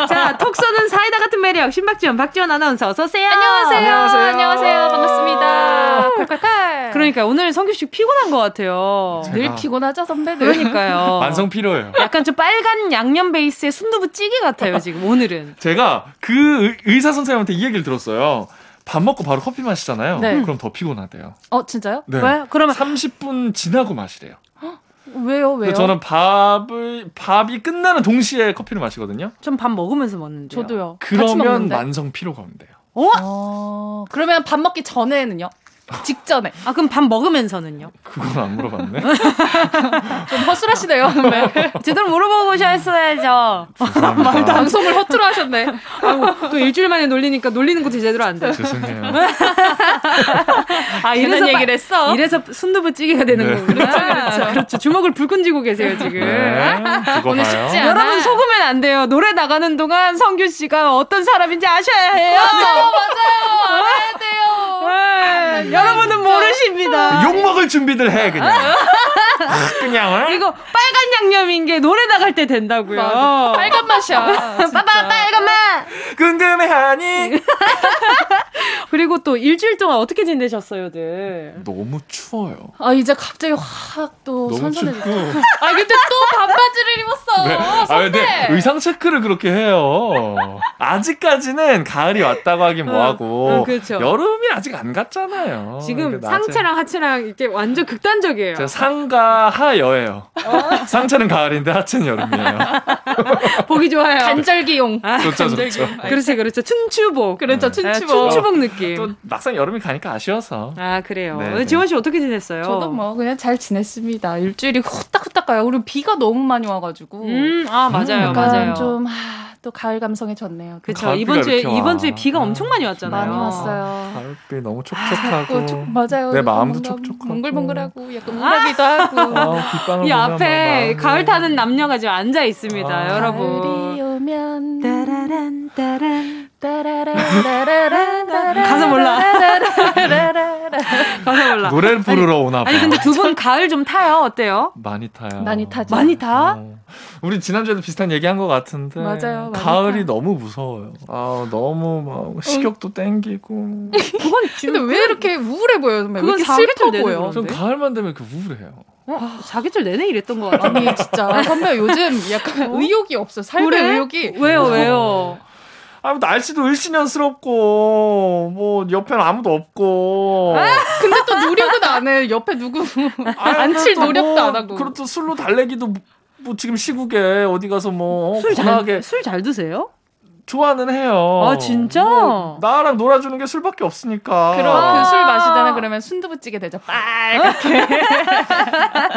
자 톡 쏘는 사이다 같은 매력 신박지원 박지원 아나운서 어서 오세요. 안녕하세요. 안녕하세요. 안녕하세요. 반갑습니다. 콸콸콸. 그러니까 오늘 성규 씨 피곤한 것 같아요. 제가- 늘 피곤하죠 선배들. 그러니까요. 완성 필요해요 약간 좀 빨간 양념 베이스의 순두부 찌개 같아요 지금 오늘은. 제가 그 의- 의사 선생님한테 이 얘기를 들었어요 밥 먹고 바로 커피 마시잖아요 네. 그럼 더 피곤하대요 어 진짜요? 네. 왜? 그러면 30분 지나고 마시래요 왜요 왜요? 저는 밥을 밥이 끝나는 동시에 커피를 마시거든요. 좀밥 먹으면서 먹는데. 저도요. 그러면. 만성 피로가 온대요. 어, 그러면 밥 먹기 전에는요? 직전에. 아 그럼 밥 먹으면서는요? 그건 안 물어봤네. 좀 허술하시네요. 선배. 제대로. 죄송합니다. 방송을 허투루 하셨네. 아이고, 또 일주일 만에 놀리니까 놀리는 것도 제대로 안 돼. 죄송해요. 아 이래서 빠- 얘기를 했어. 이래서 순두부 찌개가 되는 네. 거구나. 그렇죠, 주먹을 불끈 쥐고 계세요 지금. 네, 오늘. 쉽지 않아. 여러분 속으면 안 돼요. 노래 나가는 동안 성규 씨가 어떤 사람인지 아셔야 해요. 맞아요, 맞아요. 알아야 돼요. 네, 여러분은 모르십니다. 욕 먹을 준비들 해 그냥. 그냥 어? 이거 빨간 양념인 게 노래 나갈 때 된다고요. 맞아. 빨간 맛이야. 빠빠 빨간 맛. 궁금해하니. 그리고 또 일주일 동안 어떻게 지내셨어요들? 너무 추워요. 아 이제 갑자기 확또 너무 선선해졌 춥고. 아 근데 또 반바지를 입었어. 네. 아 근데. 의상 체크를 그렇게 해요. 아직까지는 가을이 왔다고 하긴 뭐하고 응, 그렇죠. 여름이 아직 안 갔잖아요. 지금 그러니까 낮에- 상체랑 하체랑 이렇게 완전 극단적이에요. 제가 상가 하여예요. 어? 상체는 가을인데 하체는 여름이에요. 보기 좋아요. 간절기용. 아, 좋죠, 좋죠. 그렇지, 그렇죠. 춘추복. 그렇죠, 네, 춘추복. 춘추복 느낌. 또 막상 여름이 가니까 아쉬워서. 아, 그래요. 네, 네. 지원 씨 어떻게 지냈어요? 저도 뭐 그냥 잘 지냈습니다. 일주일이 후딱후딱 가요. 그리고 비가 너무 많이 와가지고. 음, 아, 맞아요, 음, 약간 맞아요. 좀, 아, 또 가을 감성에 졌네요. 그쵸. 가을비가 이번 주에. 이번 주에 비가 엄청 많이 왔잖아요. 많이 왔어요. 가을비 너무 어, 촉촉하고. 촉- 맞아요. 내 마음도 촉촉하고. 몽글몽글하고 약간 우라기도 하고. 아, 이 앞에 막 가을 타는 남녀가 지금 앉아 있습니다, 아. 여러분. 가을이 오면 따라란, 따란. 가사 몰라. 가사 몰라. 노래를 부르러 오나 봐. 아니, 근데 두 분 가을 좀 타요? 어때요? 많이 타요. 많이 타죠. 많이 타? 어. 우리 지난주에도 비슷한 얘기한 것 같은데 맞아요, 가을이 타. 너무 무서워요. 아 너무 막 식욕도 땡기고. 그건 근데 왜 이렇게 우울해 보여요? 선배? 왜 그건 사계절 내내? 전? 가을만 되면 그 우울해요. 어, 사계절 내내 이랬던 것 같아. 아니 진짜 선배 요즘 약간 의욕이 없어. 삶의 그래? 의욕이 왜요, 왜요? 아 날씨도 을씨년스럽고 뭐 옆에는 아무도 없고. 근데 또 노력은 안 해. 옆에 누구 안칠 그래도 노력도 뭐, 안 하고. 그렇도 술로 달래기도 뭐 지금 시국에 어디 가서 뭐 술 잘, 술잘 드세요? 좋아는 해요. 아, 진짜? 뭐 나랑 놀아주는 게 술밖에 없으니까. 그럼 그술 마시잖아. 그러면 순두부찌개 되죠. 빨갛게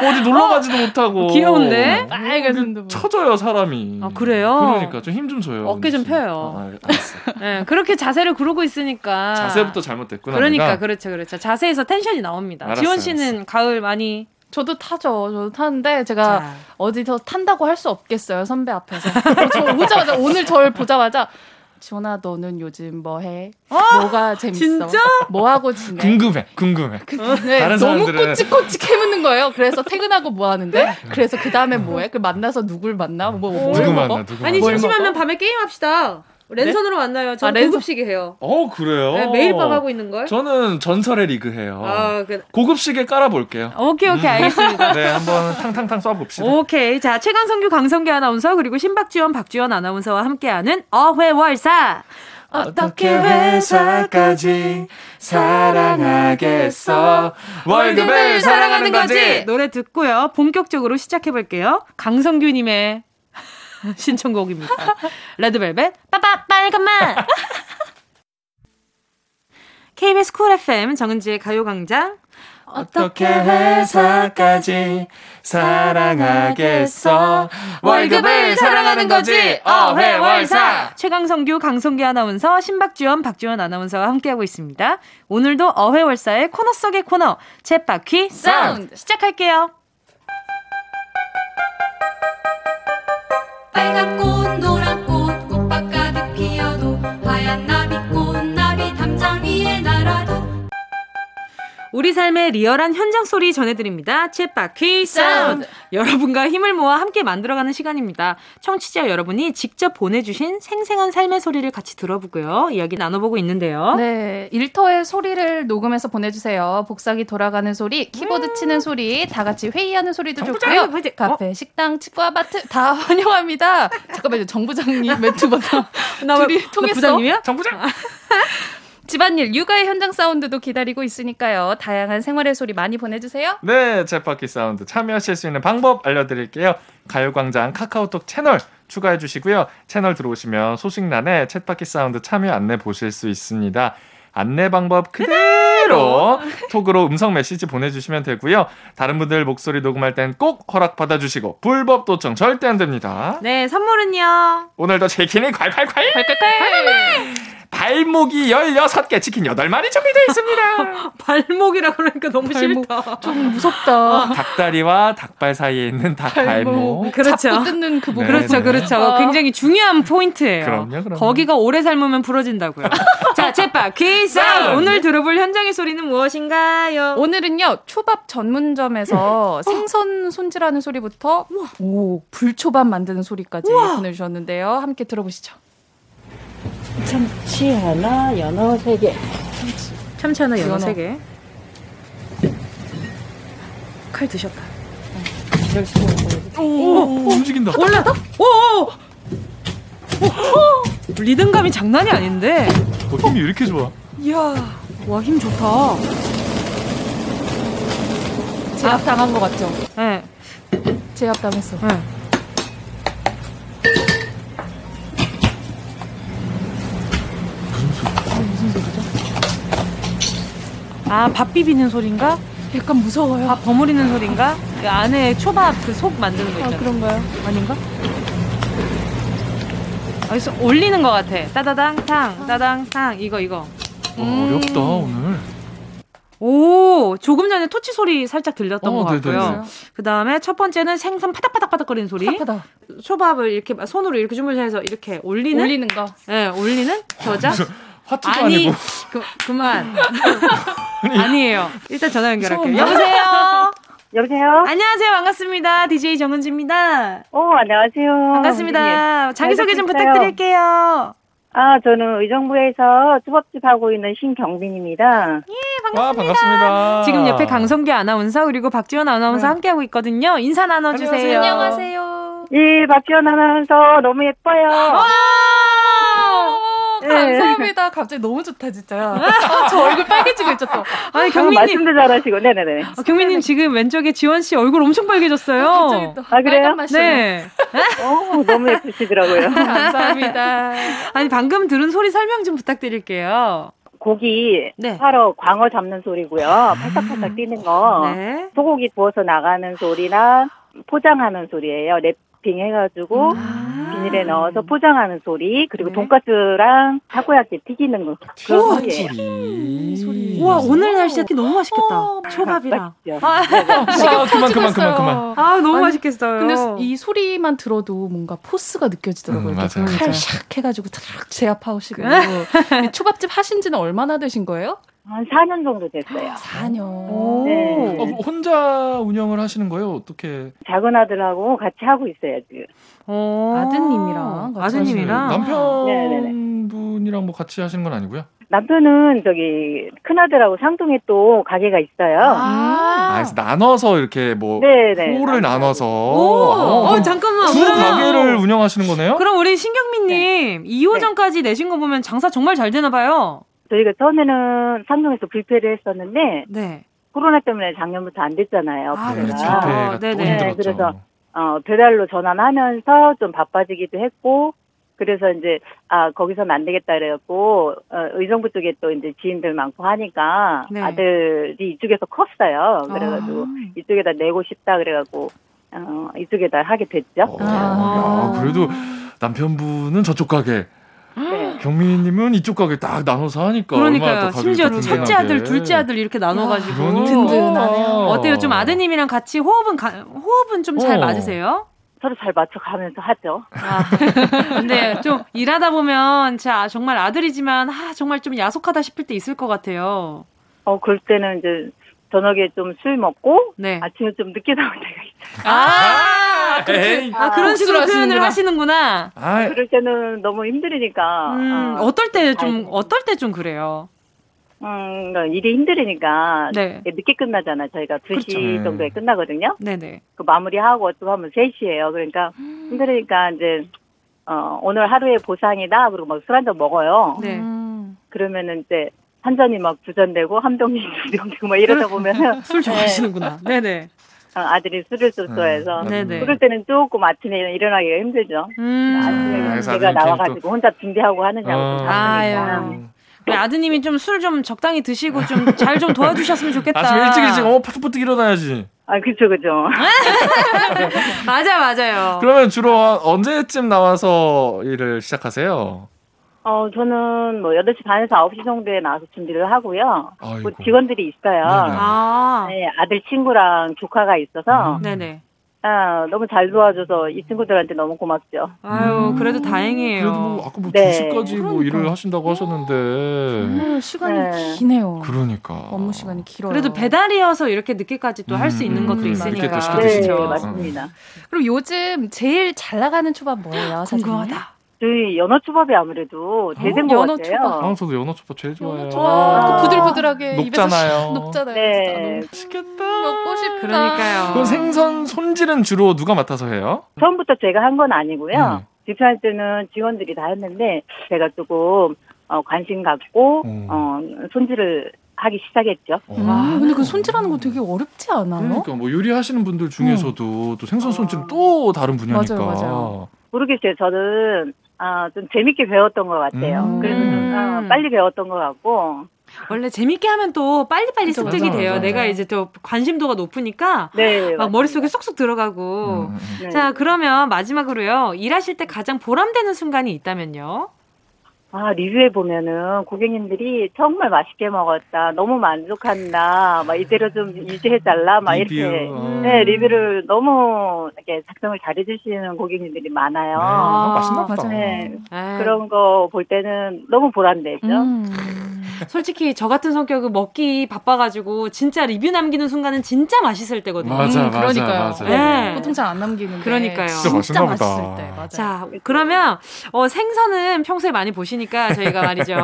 뭐 어디 놀러 가지도 못하고. 귀여운데? 빨간 순두부. 쳐져요 사람이. 아, 그래요? 그러니까 좀힘좀 줘요. 어깨 좀. 펴요. 아, 알았어. 네, 그렇게 자세를 그러고 있으니까. 자세부터 잘못됐구나. 그러니까, 내가. 그렇죠, 그렇죠. 자세에서 텐션이 나옵니다. 알았어요, 지원 씨는 가을 많이. 저도 타죠. 저도 타는데 제가 자. 어디서 탄다고 할 수 없겠어요. 선배 앞에서. 저 오자마자 오늘 저를 보자마자 지원아 너는 요즘 뭐 해? 뭐가 재밌어? 진짜? 뭐 하고 지내? 궁금해, 궁금해. 네, 다른 너무 사람들은- 꼬치꼬치 캐묻는 거예요. 그래서 퇴근하고 뭐 하는데? 그래서 그 다음에 뭐 해? 그 만나서 누굴 만나? 뭐, 뭐, 뭘 누구 먹어? 만나, 누구 아니. 심심하면 밤에 게임 합시다. 랜선으로 만나요. 저 아, 는 랜선. 고급시계 해요. 어 그래요? 네, 매일 밤 하고 있는 걸. 저는 전설의 리그 해요. 아, 그, 고급시계 깔아볼게요. 오케이, 오케이, 알겠습니다. 네, 한번 탕탕탕 쏴봅시다. 오케이. 자, 최강성규, 강성규 아나운서, 그리고 신박지원, 박지원 아나운서와 함께하는 어회월사. 어떻게 회사까지 사랑하겠어 월급을 사랑하는 거지 노래 듣고요. 본격적으로 시작해 볼게요. 강성규 님의 신청곡입니다. 레드벨벳 빠빠 빨간맛. KBS 쿨 FM 정은지의 가요 광장 어떻게 회사까지 사랑하겠어 월급을 사랑하는 거지 어회월사 최강성규 강성규 아나운서 신박지원 박지원 아나운서와 함께하고 있습니다. 오늘도 어회월사의 코너 속의 코너 쳇바퀴 사운드 시작할게요. 꽃 노란 우리 삶의 리얼한 현장 소리 전해드립니다. 쳇바퀴 사운드. 여러분과 힘을 모아 함께 만들어가는 시간입니다. 청취자 여러분이 직접 보내주신 생생한 삶의 소리를 같이 들어보고요. 이야기 나눠보고 있는데요. 네, 일터의 소리를 녹음해서 보내주세요. 복사기 돌아가는 소리, 키보드 치는 소리, 다 같이 회의하는 소리도 좋고요. 화이팅! 카페, 식당, 치과, 아파트 다 환영합니다. 잠깐만요, 정부장님 멘트보다 나 왜- 둘이 나 통했어? 부장님이야? 정부장 집안일, 육아의 현장 사운드도 기다리고 있으니까요. 다양한 생활의 소리 많이 보내주세요. 네, 쳇바퀴 사운드 참여하실 수 있는 방법 알려드릴게요. 가요광장 카카오톡 채널 추가해 주시고요. 채널 들어오시면 소식란에 쳇바퀴 사운드 참여 안내 보실 수 있습니다. 안내 방법 그대로 톡으로 음성 메시지 보내주시면 되고요. 다른 분들 목소리 녹음할 땐 꼭 허락 받아주시고 불법 도청 절대 안 됩니다. 네, 선물은요. 오늘도 치킨이 콸콸콸! 콸콸콸! 발목이 16개, 치킨 8마리 준비되어 있습니다. 발목이라 그러니까 너무 발목. 싫다. 좀 무섭다. 닭다리와 닭발 사이에 있는 닭발목. 그렇죠. 잡고 뜯는 그 부분. 네, 그렇죠, 네. 그렇죠. 아. 굉장히 중요한 포인트예요. 그럼요, 그럼요. 거기가 오래 삶으면 부러진다고요. 자, 챗바퀴 사운드. 오늘 들어볼 현장의 소리는 무엇인가요? 오늘은요 초밥 전문점에서 생선 손질하는 소리부터 오 불초밥 만드는 소리까지 보내 주셨는데요. 함께 들어보시죠. 참치 하나, 연어 세 개. 참치 하나, 연어. 세 개. 칼 드셨다. 오, 오, 움직인다. 올라다? 오! 오! 오! 리듬감이 장난이 아닌데. 어, 힘이 왜 이렇게 좋아? 이야, 와, 힘 좋다. 제압 당한 것 같죠? 네, 제압 당했어. 네. 아, 밥 비비는 소린가? 약간 무서워요. 밥 버무리는 소린가? 그 안에 초밥 그 속 만드는 거 아, 있잖아. 그런가요? 아닌가? 여기서 올리는 것 같아. 따다당 탕, 따당 탕. 이거 이거. 어, 어렵다 오늘. 오, 조금 전에 토치 소리 살짝 들렸던 어, 것 같고요. 네네네. 그 다음에 첫 번째는 생선 파닥파닥파닥거리는 소리. 핫하다. 초밥을 이렇게 막 손으로 이렇게 주물러서 이렇게 올리는. 올리는 거. 네, 올리는 겨자. 화투도 아니, 아니 고. 그, 그만. 아니 에요. 일단 전화 연결할게요. 여보세요? 여보세요? 안녕하세요. 반갑습니다. DJ 정은지입니다. 어, 안녕하세요. 반갑습니다. 예. 자기소개 좀. 부탁드릴게요. 아, 저는 의정부에서 초밥집 하고 있는 신경빈입니다. 와 반갑습니다. 지금 옆에 강성규 아나운서 그리고 박지원 아나운서 함께하고 있거든요. 인사 나눠주세요. 안녕하세요. 예, 박지원 아나운서 너무 예뻐요. 와! 오, 감사합니다. 갑자기 너무 좋다 진짜. 아, 저 얼굴 빨개지고 있죠 또. 아니 어, 경민님, 말씀도 잘하시고, 네네네. 아, 경민님 지금 왼쪽에 지원 씨 얼굴 엄청 빨개졌어요. 또 아, 그래요? 네. 어, 너무 예쁘시더라고요. 감사합니다. 아니 방금 들은 소리 설명 좀 부탁드릴게요. 고기 네. 사러 광어 잡는 소리고요. 팔딱팔딱 뛰는 거. 네. 소고기 구워서 나가는 소리나 포장하는 소리예요. 랩 핑 해가지고 비닐에 넣어서 포장하는 소리. 그리고 네. 돈가스랑 타코야끼 튀기는 거. 그런 우와, 소리예요. 소리. 소리. 우와 오늘 날씨 너무 맛있겠다. 어, 초밥이랑. 맛있죠? 아, 아, 그만 그만 그만 그만. 아 너무 아니, 맛있겠어요. 근데 이 소리만 들어도 뭔가 포스가 느껴지더라고요. 음, 이렇게 맞아요. 칼샥 해가지고 탁 제압하시고. 네. 이 초밥집 하신 지는 얼마나 되신 거예요? 한 4년 정도 됐어요. 4년. 네. 어, 혼자 운영을 하시는 거예요? 어떻게? 작은 아들하고 같이 하고 있어요, 지금. 아드님이랑 같이 아드님이랑 남편분이랑 뭐 같이 하시는 건 아니고요? 남편은 저기 큰 아들하고 상동에 또 가게가 있어요. 아, 그래서 나눠서 이렇게 뭐 네네. 호를 나눠서 오, 어, 어, 잠깐만. 두 그러면- 가게를 운영하시는 거네요? 그럼 우리 신경민님 2호점까지 내신 거 보면 장사 정말 잘 되나 봐요. 저희가 처음에는 상동에서 불패를 했었는데 네. 코로나 때문에 작년부터 안 됐잖아요. 아. 그렇죠. 네네. 힘들었죠. 그래서 어, 배달로 전환하면서 좀 바빠지기도 했고 그래서 이제 아 거기서는 안 되겠다 그래갖고 어, 의정부 쪽에 또 이제 지인들 많고 하니까 네. 아들이 이쪽에서 컸어요. 그래가지고 이쪽에다 내고 싶다 그래갖고 어, 이쪽에다 하게 됐죠. 어, 야, 그래도 남편분은 저쪽 가게, 네. 경민님은 이쪽 가게 딱 나눠서 하니까 그러니까요. 심지어 더 첫째. 아들, 둘째 아들 이렇게 나눠가지고 그러니까. 든든하네요. 어때요? 좀 아드님이랑 같이 호흡은 가, 호흡은 좀잘 어. 맞으세요? 서로 잘 맞춰가면서 하죠. 아, 근데 좀 일하다 보면 자 정말 아들이지만 아 정말 좀 야속하다 싶을 때 있을 것 같아요. 어 그럴 때는 이제 저녁에 좀 술 먹고 네. 아침에 좀 늦게 나올 때가 있어요. 아, 에이. 아 그런 식으로 복수를 표현을 하시는구나. 하시는구나. 아, 그럴 때는 너무 힘들으니까. 음, 어, 어떨 때 좀. 어떨 때 좀 그래요. 음, 그러니까 일이 힘들으니까 네. 늦게 끝나잖아. 저희가 2시 그렇죠. 네. 정도에 끝나거든요. 네네. 그 마무리하고 또 하면 3시예요. 그러니까 힘드니까 이제 어, 오늘 하루의 보상이다. 그리고 막 술 한잔 먹어요. 네. 음. 그러면은 이제 한 잔이 막 두 잔 되고 한 병이 두병 되고 막 이러다 보면은 술 좋아하시는구나. 네네. 어, 아들이 술을 좀 좋아해서 네네. 그럴 때는 조금 아침에 일어나기가 힘들죠. 음. 아침에 그래서 제가 나와가지고 혼자 준비하고 하느냐고 어. 좀 바쁘니까. 아유. 우리 아드님이 좀 술좀 적당히 드시고 좀잘좀 도와주셨으면 좋겠다. 아침에 일찍 일찍 어 퍼뜩퍼뜩 일어나야지. 아, 그쵸, 그쵸. 맞아 맞아요. 그러면 주로 언제쯤 나와서 일을 시작하세요? 어, 저는 뭐 8시 반에서 9시 정도에 나와서 준비를 하고요. 아이고. 뭐 직원들이 있어요. 네네. 아. 네, 아들 친구랑 조카가 있어서 음. 네네. 아, 너무 잘 도와줘서 이 친구들한테 너무 고맙죠. 아유 그래도 다행이에요. 그래도 뭐 아까 뭐 네. 2시까지 뭐 그러니까. 일을 하신다고 하셨는데. 음, 시간이 네. 기네요. 그러니까. 업무 시간이 길어요. 그래도 배달이어서 이렇게 늦게까지 또 할수 음, 있는 것도 음, 있으니까. 늦게 또 시켜 네, 드시죠. 맞습니다. 그럼 요즘 제일 잘 나가는 초밥 뭐예요? 궁금하다. 저희 연어초밥이 아무래도 대세인 것 연어 같아요. 초밥. 아, 저도 연어초밥 제일 좋아해요. 와, 그 부들부들하게 녹잖아요. 입에서 녹잖아요. 네. 너무 맛있겠다. 먹고 싶다. 그러니까요. 그럼 생선 손질은 주로 누가 맡아서 해요? 처음부터 제가 한 건 아니고요. 음. 집사할 때는 직원들이 다 했는데 제가 조금 어, 관심 갖고 음. 어, 손질을 하기 시작했죠. 아, 근데 그 손질하는 거 되게 어렵지 않아요? 그러니까 뭐 요리하시는 분들 중에서도 또 생선 손질은 또 다른 분야니까. 맞아요, 맞아요. 모르겠어요. 저는 아, 좀 재밌게 배웠던 것 같아요. 음. 그래서 좀 아, 빨리 배웠던 것 같고. 원래 재밌게 하면 또 빨리빨리 그쵸, 습득이 맞아, 돼요. 맞아. 내가 이제 또 관심도가 높으니까 네. 막 머릿속에 쏙쏙 들어가고. 음, 음, 음. 네. 자, 그러면 마지막으로요. 일하실 때 가장 보람되는 순간이 있다면요? 아, 리뷰에 보면은 고객님들이 정말 맛있게 먹었다. 너무 만족한다. 막 이대로 좀 유지해달라. 막 리뷰. 이렇게. 어. 네, 리뷰를 너무 이렇게 작성을 잘해주시는 고객님들이 많아요. 네, 아, 맛있나 보다. 네. 에이, 그런 거 볼 때는 너무 보람되죠. 음. 솔직히 저 같은 성격은 먹기 바빠가지고 진짜 리뷰 남기는 순간은 진짜 맛있을 때거든요. 맞아, 음, 맞아, 그러니까요. 맞아. 네. 보통 잘 안 남기는데. 그러니까요. 진짜 보다. 맛있을 때. 맞아요. 자, 그러면 어, 생선은 평소에 많이 보시 니까 저희가 말이죠.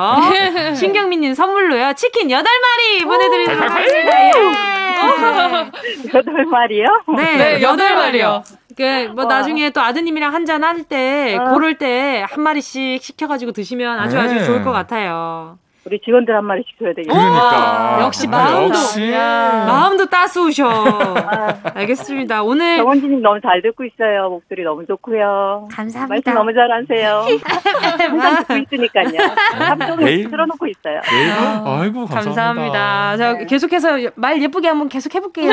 신경민님 선물로요. 치킨 8마리 보내드리도록 하겠습니다. 예. 여덟 마리요? 네, 네, 여덟 여덟 마리요. 그, 뭐, 와. 나중에 또 아드님이랑 한잔 할 때, 어. 고를 때 한 마리씩 시켜가지고 드시면 아주 아주 네. 좋을 것 같아요. 우리 직원들 한 마리씩 줘야 되겠네. 그러니까. 역시 아, 마음도. 역시. 마음도 따스우셔. 알겠습니다. 오늘. 정원진님 너무 잘 듣고 있어요. 목소리 너무 좋고요. 감사합니다. 말씀 너무 잘하세요. 항상 듣고 있으니까요. 매일? 틀어놓고 있어요. 네. 아이고, 감사합니다. 감사합니다. 자, 계속해서 말 예쁘게 한번 계속 해볼게요.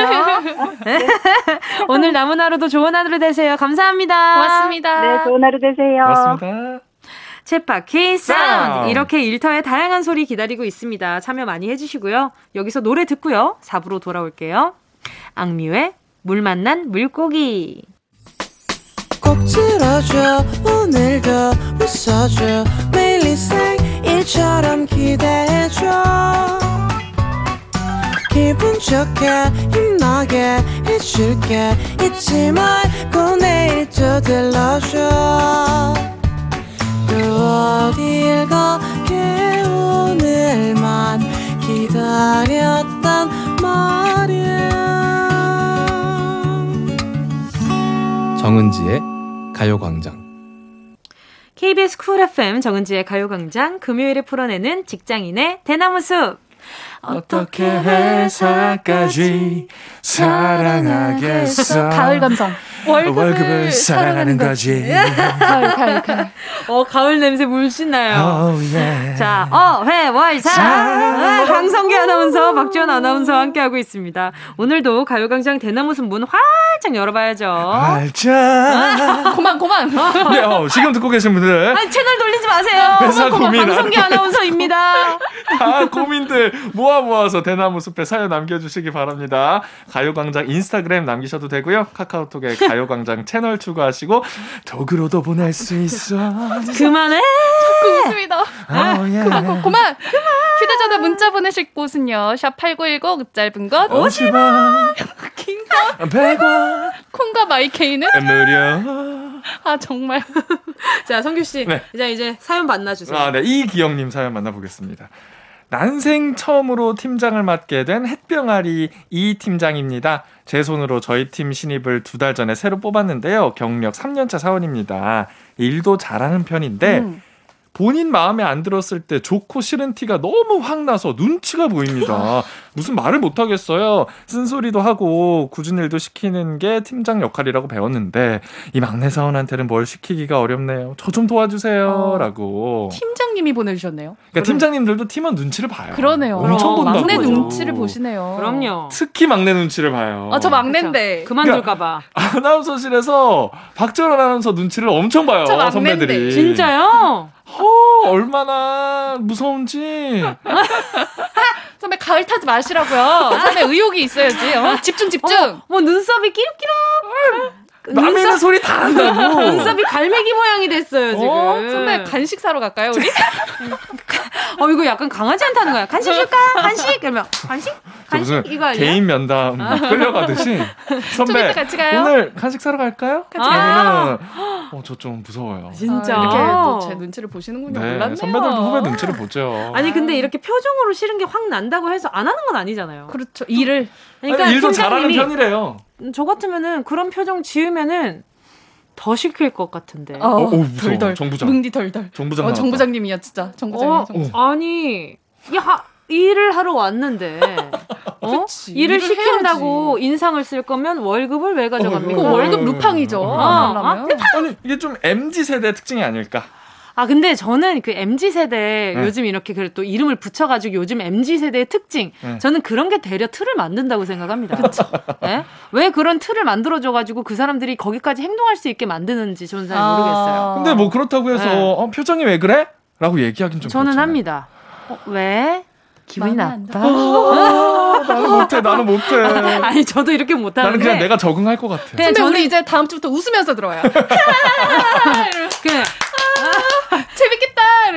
네. 오늘 남은 하루도 좋은 하루 되세요. 감사합니다. 고맙습니다. 네, 좋은 하루 되세요. 고맙습니다. 쳇바퀴 사운드 사운드. 이렇게 일터의 다양한 소리 기다리고 있습니다. 참여 많이 해주시고요. 여기서 노래 듣고요. 4부로 돌아올게요. 악뮤의 물 만난 물고기 꼭 들어줘 오늘도 웃어줘 매일 일상일처럼 기대해줘 기분 좋게 힘나게 해줄게 잊지 말고 내일 또 들러줘 또 어딜 가게 오늘만 기다렸단 말이야 정은지의 가요광장. KBS 쿨 FM 정은지의 가요광장 금요일에 풀어내는 직장인의 대나무 숲. 어떻게 회사까지 사랑하겠어 가을 감성. 월급을 사랑하는 거지 가을, 가을, 가을. 어, 가을 냄새 물씬 나요. Oh, yeah. 자, 어, 회, 월, 사. 사. 강성기 아나운서, 박지원 아나운서와 함께하고 있습니다. 오늘도 가요광장 대나무숲 문 활짝 열어봐야죠. 알자 고만, 고만. 네, 어, 지금 듣고 계신 분들 아니, 채널 돌리지 마세요. 회사 고만. 고민 강성기 안- 아나운서입니다. 다 고민들 모아 모아서 대나무 숲에 사연 남겨주시기 바랍니다. 가요광장 인스타그램 남기셔도 되고요. 카카오톡에 가요광장 채널 추가하시고 덕으로도 보낼 수 있어. 그만해. 자꾸 웃음이다. Oh, yeah. 그만, 그만, 그만. 휴대전화 문자 보내실 곳은요. 샵 8910 짧은 것 50원, 긴 것, 100원, 콩과 마이케이는 무료. 아 정말 자, 성규 씨. 네. 이제 이제 사연 만나주세요. 아, 네. 이기영님 사연 만나보겠습니다. 난생 처음으로 팀장을 맡게 된 햇병아리 이 팀장입니다. 제 손으로 저희 팀 신입을 두 달 전에 새로 뽑았는데요. 경력 3년차 사원입니다. 일도 잘하는 편인데 음. 본인 마음에 안 들었을 때 좋고 싫은 티가 너무 확 나서 눈치가 보입니다. 무슨 말을 못 하겠어요. 쓴소리도 하고 굳은 일도 시키는 게 팀장 역할이라고 배웠는데 이 막내 사원한테는 뭘 시키기가 어렵네요. 저 좀 도와주세요라고. 팀장님이 보내주셨네요. 그러니까 팀장님들도 팀원 눈치를 봐요. 그러네요. 엄청 본다고. 막내 눈치를 보시네요. 그럼요. 특히 막내 눈치를 봐요. 아, 저 막내인데. 그만둘까봐. 아나운서실에서 박정원 아나운서 눈치를 엄청 봐요. 저 막내인데. 선배들이. 진짜요? 어, 얼마나 무서운지. 선배 가을 타지 마시라고요. 선배 의욕이 있어야지. 어? 집중 집중. 뭐 눈썹이 끼룩끼룩. 남의 있는 소리 다 한다고. 눈썹이 갈매기 모양이 됐어요, 지금. 어? 선배 간식 사러 갈까요 우리? 어, 이거 약간 강아지한테 하는 거야. 간식 줄까? 간식? 그러면, 간식? 저 무슨 간식? 이거 아니야? 개인 면담 끌려가듯이 좀 선배 이따 같이 가요? 오늘 간식 사러 갈까요? 같이 가요? 그러면은 어저 좀 무서워요. 진짜. 아, 이렇게 또 제 눈치를 보시는군요. 네, 몰랐네요. 선배들도 후배 눈치를 보죠. 아니, 근데 이렇게 표정으로 싫은 게 확 난다고 해서 안 하는 건 아니잖아요. 그렇죠. 일을 그러니까 아니, 일도 잘하는 팀장님이 편이래요. 저 같으면은 그런 표정 지으면은 더 시킬 것 같은데. 어, 오, 무서워. 덜덜. 정부장. 뭉디 덜덜. 정부장 어. 정부장님이야 진짜. 정부장님. 어, 정부장. 아니, 야, 일을 하러 왔는데, 어? 그치, 일을 일을 시킨다고 인상을 쓸 거면 월급을 왜 가져갑니까? 그 어, 월급 어, 루팡이죠. 어, 안 어, 하려면. 아니 이게 좀 mz 세대 특징이 아닐까? 아, 근데 저는 그 MZ 세대 네. 요즘 이렇게 그래 또 이름을 붙여가지고 요즘 MZ 세대의 특징. 네. 저는 그런 게 대려 틀을 만든다고 생각합니다. 그렇죠. 왜 그런 틀을 만들어줘가지고 그 사람들이 거기까지 행동할 수 있게 만드는지 저는 잘 모르겠어요. 근데 뭐 그렇다고 해서 네. 어, 표정이 왜 그래? 라고 얘기하긴 좀 저는 그렇잖아요. 합니다. 어, 왜? 기분이 나빠? 어, 나는 못해, 나는 못해. 아니 저도 이렇게 못하는데. 나는 그냥 내가 적응할 것 같아. 선배 저는 이제 다음 주부터 웃으면서 들어와요. 그냥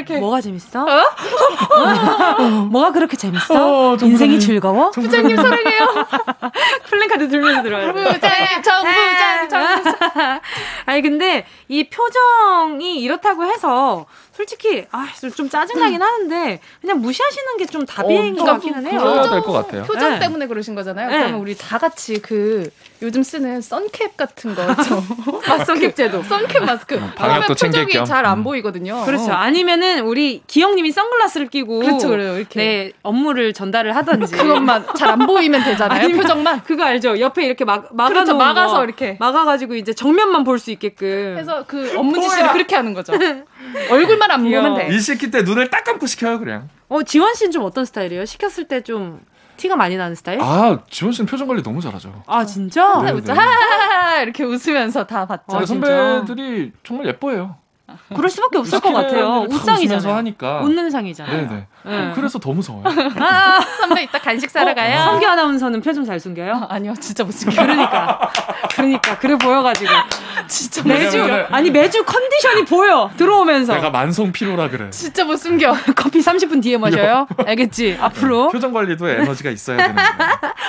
이렇게. 뭐가 재밌어? 어? 뭐가 그렇게 재밌어? 어, 정부장님. 인생이 즐거워? 부장님 사랑해요. 플랜카드 들면서 들어요. 부장, 정부장, 정 부장. 아니 근데 이 표정이 이렇다고 해서 솔직히 아좀 짜증나긴 하는데 그냥 무시하시는 게 좀 답인 것좀 같기는 해요. 그래야 될 것 같아요. 표정 네. 때문에 그러신 거잖아요. 네. 그러면 우리 다 같이 그 요즘 쓰는 선캡 같은 거. 아, 선캡 제도. 선캡 마스크. 방역도 그러면 챙길 표정이 겸. 잘안 음. 보이거든요. 그렇죠. 어. 아니면은 우리 기영님이 선글라스를 끼고 그렇죠, 그래요. 이렇게. 네 업무를 전달을 하든지 그것만 잘 안 보이면 되잖아요. 아니면 표정만. 그거 알죠? 옆에 이렇게 막 막아 그렇죠, 막아서 거. 이렇게. 막아가지고 이제 정면만 볼 수 있게끔. 해서 그 업무 지시를 그렇게 하는 거죠. 얼굴만 안 보면 돼. 일 시킬 때 눈을 딱 감고 시켜요, 그냥. 어 지원 씨는 좀 어떤 스타일이에요? 시켰을 때 좀 티가 많이 나는 스타일? 아, 아, 지원 씨는 표정 관리 너무 잘하죠. 진짜? 네. 네. 하하하 이렇게 웃으면서 다 봤죠. 아, 네? 선배들이 정말 예뻐요. 그럴 수밖에 없을 것 같아요. 웃상이잖아요. 하니까. 웃는 상이잖아요. 네네. 네. 그래서 더 무서워요. 아, 선배 이따 간식 사러 가요. 성규 아나운서는 표정 잘 숨겨요? 아니요, 진짜 못 숨겨요. 그러니까. 그러니까. 그래 보여가지고. 진짜 매주, 아니, 매주 컨디션이 보여. 들어오면서. 내가 만성 피로라 그래. 진짜 못 숨겨. 커피 30분 뒤에 마셔요? 알겠지? 앞으로. 표정 관리도 에너지가 있어야 되는 거예요.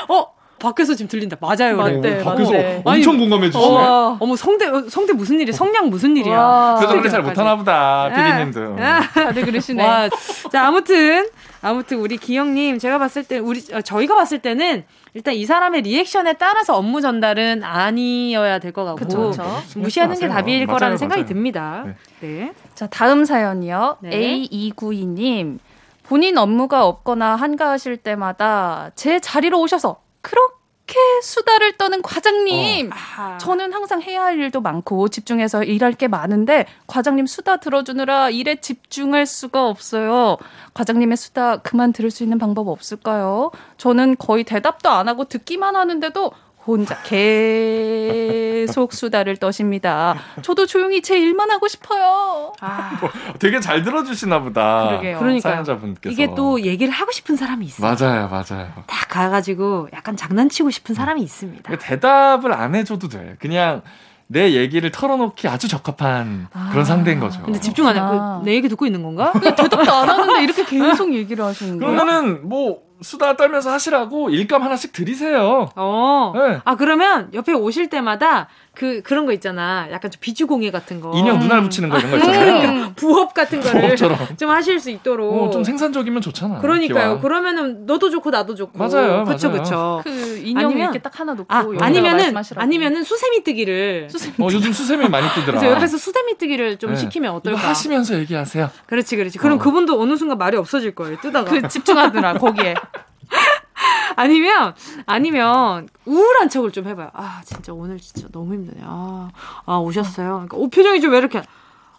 어? 밖에서 지금 들린다. 맞아요. 맞대. 맞대. 밖에서 맞네. 엄청 공감해 주시네. 어머, 어머, 성대, 성대 무슨 일이야? 성량 무슨 일이야? 와. 표정 관리 잘. 못하나 보다, 피디님도. 아, 다들 그러시네. 와, 자 아무튼 아무튼 우리 기영님 제가 봤을 때 우리 어, 저희가 봤을 때는 일단 이 사람의 리액션에 따라서 업무 전달은 아니어야 될 것 같고 그쵸, 그쵸. 무시하는 게. 답일 맞아요, 거라는 생각이 맞아요. 듭니다. 네. 네. 자, 다음 사연이요. 네. A292님. 본인 업무가 없거나 한가하실 때마다 제 자리로 오셔서 그렇게 수다를 떠는 과장님. 아, 저는 항상 해야 할 일도 많고 집중해서 일할 게 많은데 과장님 수다 들어주느라 일에 집중할 수가 없어요. 과장님의 수다 그만 들을 수 있는 방법 없을까요? 저는 거의 대답도 안 하고 듣기만 하는데도 혼자 계속 수다를 떠십니다. 저도 조용히 제 일만 하고 싶어요. 아, 되게 잘 들어주시나 보다. 그러게요. 그러니까요. 사연자분께서. 이게 또 얘기를 하고 싶은 사람이 있어요. 맞아요, 맞아요. 딱 가가지고 약간 장난치고 싶은 사람이 있습니다. 그러니까 대답을 안 해줘도 돼. 그냥 내 얘기를 털어놓기 아주 적합한 그런 상대인 거죠. 근데 집중 안 해. 아. 그, 내 얘기 듣고 있는 건가? 대답도 안 하는데 이렇게 계속 얘기를 하시는 거예요? 그러면은 뭐 수다 떨면서 하시라고 일감 하나씩 드리세요. 어. 네. 아 그러면 옆에 오실 때마다 그 그런 거 있잖아. 약간 좀 비주공예 같은 거. 인형 눈알 붙이는 거 이런 거 있잖아요. 그러니까 부업 같은 거를 부업처럼. 좀 하실 수 있도록. 어, 좀 생산적이면 좋잖아. 그러니까요. 기왕. 그러면은 너도 좋고 나도 좋고. 맞아요, 그쵸 맞아요. 그쵸. 그 인형 아니면- 이렇게 딱 하나 놓고 아 아니면은 말씀하시라고. 아니면은 수세미 뜨기를. 어, 요즘 수세미 많이 뜨더라. 그래서 옆에서 수세미 뜨기를 좀 네. 시키면 어떨까? 하시면서 얘기하세요. 그렇지 그렇지. 그럼 어. 그분도 어느 순간 말이 없어질 거예요. 뜨다가. 그 집중하느라 거기에. 아니면 아니면 우울한 척을 좀 해봐요. 아 진짜 오늘 진짜 너무 힘드네. 아, 아 오셨어요. 그러니까 오 표정이 좀 왜 이렇게?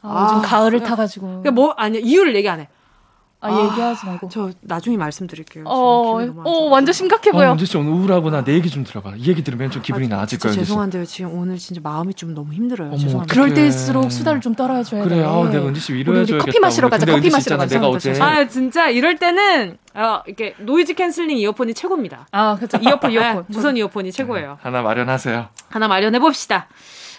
아, 요즘 아, 가을을 그냥- 타가지고. 그러니까 뭐 아니 이유를 얘기 안 해. 아, 얘기하지 말고. 저 나중에 말씀드릴게요. 어, 어. 완전 심각해 보여. 어, 은지 씨 오늘 우울하구나. 내 얘기 좀 들어봐. 이 얘기 들으면 좀 기분이 아, 나아질 거예요. 죄송한데요. 지금 오늘 진짜 마음이 좀 너무 힘들어요. 어머, 죄송합니다. 그럴. 때일수록 수다를 좀 떨어줘야 돼. 그래, 아, 내가 은지 씨 위로해줘야겠다. 커피 마시러 가자, 커피 마시러 있잖아, 가자. 내가 어제 아 진짜 이럴 때는 어, 이렇게 noise cancelling 이어폰이 최고입니다. 아, 그렇죠. 이어폰, 이어폰. 네, 무선 이어폰이 최고예요. 하나 마련하세요. 하나 마련해 봅시다.